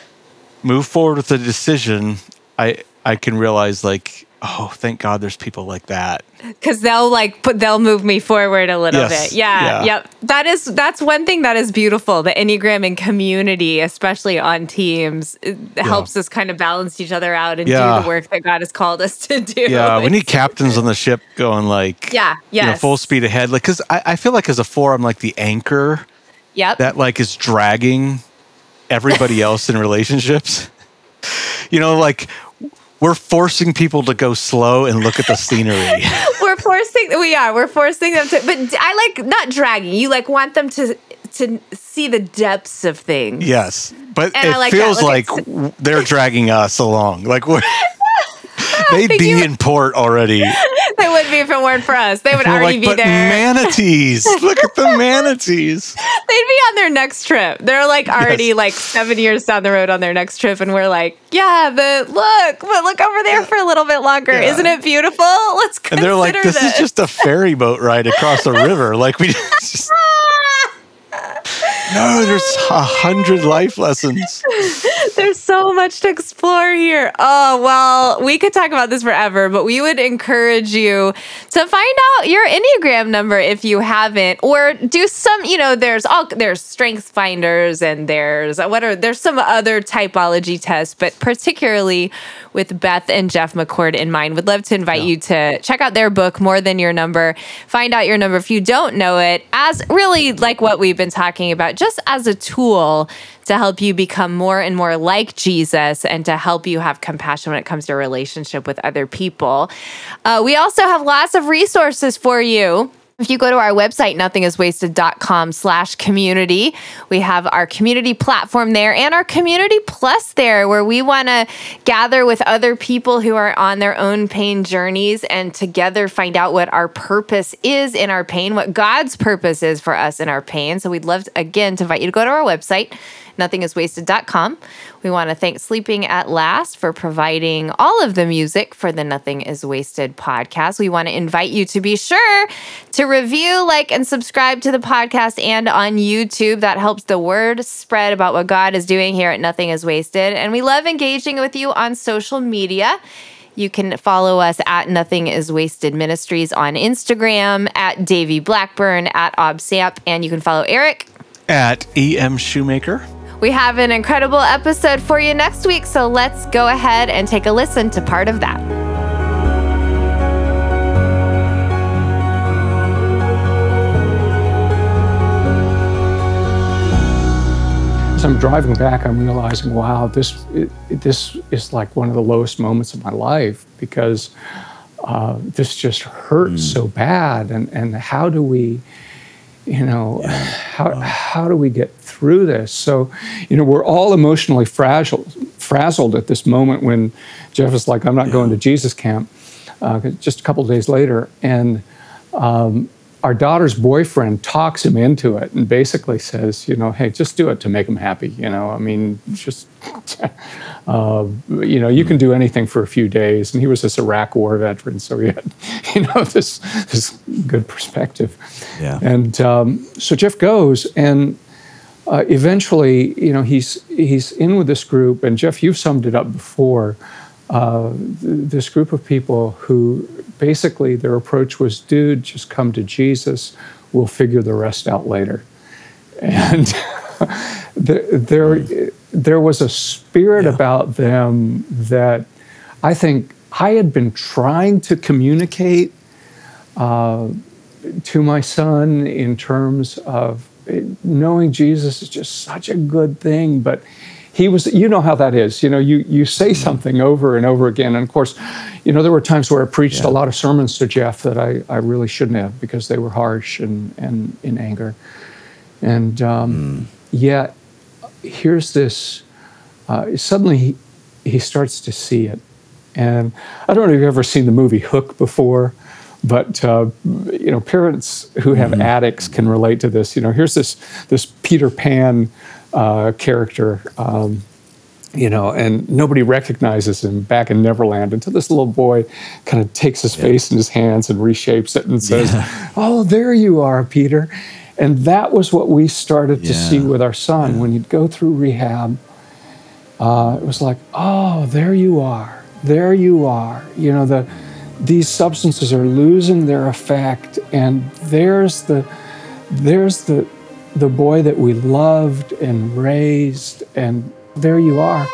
move forward with the decision, I I can realize like oh, thank God there's people like that. Cause they'll like put, they'll move me forward a little yes. bit. Yeah, yeah. Yep. That is, that's one thing that is beautiful. The Enneagram and community, especially on teams, yeah. helps us kind of balance each other out and yeah. do the work that God has called us to do. Yeah. We need captains on the ship going like, yeah, yeah, you know, full speed ahead. Like, cause I, I feel like as a four, I'm like the anchor. Yep. That like is dragging everybody else in relationships. You know, like we're forcing people to go slow and look at the scenery. we're forcing we are. We're forcing them to but I like not dragging. You like want them to to see the depths of things. Yes. But and it like feels like they're dragging us along. Like we're They'd be in port already. they wouldn't be if it weren't for us. They would We're already like, be but there. manatees. Look at the manatees. They'd be on their next trip. They're like already Yes. like seven years down the road on their next trip, and we're like, yeah, but look, but look over there for a little bit longer. Yeah. Isn't it beautiful? Let's And they're like, this, is just a ferry boat ride across a river. Like we just no, there's a hundred life lessons. There's so much to explore here. Oh, well, we could talk about this forever, but we would encourage you to find out your Enneagram number if you haven't, or do some, you know, there's all there's strengths finders and there's what are there's some other typology tests, but particularly with Beth and Jeff McCord in mind, would love to invite you to check out their book, More Than Your Number. Find out your number if you don't know it, as really like what we've been talking about, just as a tool to help you become more and more like Jesus and to help you have compassion when it comes to your relationship with other people. Uh, we also have lots of resources for you. If you go to our website, nothingiswasted.com slash community, we have our community platform there and our community plus there, where we want to gather with other people who are on their own pain journeys and together find out what our purpose is in our pain, what God's purpose is for us in our pain. So we'd love, to, again, to invite you to go to our website, nothingiswasted.com. We want to thank Sleeping at Last for providing all of the music for the Nothing is Wasted podcast. We want to invite you to be sure to review, like, and subscribe to the podcast and on YouTube. That helps the word spread about what God is doing here at Nothing is Wasted. And we love engaging with you on social media. You can follow us at Nothing Is Wasted Ministries on Instagram, at Davey Blackburn, at ObSamp, and you can follow Eric At EM Shoemaker. We have an incredible episode for you next week, so let's go ahead and take a listen to part of that. As I'm driving back, I'm realizing, wow, this it, this is like one of the lowest moments of my life because uh, this just hurts so bad. And and how do we, you know, how how do we get through this? So, you know, we're all emotionally fragile, frazzled at this moment when Jeff is like, I'm not going to Jesus camp. Uh, just a couple of days later, and um, our daughter's boyfriend talks him into it and basically says, you know, hey, just do it to make him happy. You know, I mean, just, uh, you know, you can do anything for a few days. And he was this Iraq War veteran, so he had, you know, this this good perspective. Yeah. And um, so Jeff goes, and uh, eventually, you know, he's he's in with this group, and Jeff, you've summed it up before. Uh, th- this group of people who basically their approach was, dude, just come to Jesus. We'll figure the rest out later. And there, there, was a spirit about them that I think I had been trying to communicate uh, to my son in terms of eh, knowing Jesus is just such a good thing, but he was you know how that is. You know you you say something over and over again. And of course you know there were times where i preached a lot of sermons to jeff that i, I really shouldn't have because they were harsh and and in anger. And um, yet here's this uh, suddenly he, he starts to see it. And i don't know if you've ever seen the movie hook before but uh, you know parents who have addicts can relate to this. You know here's this this peter pan uh, character um, you know and nobody recognizes him back in neverland until this little boy kind of takes his face in his hands and reshapes it and says oh there you are peter. And that was what we started to see with our son. When he'd go through rehab uh, it was like, oh, there you are, there you are. You know, the these substances are losing their effect, and there's the there's the the boy that we loved and raised, and there you are.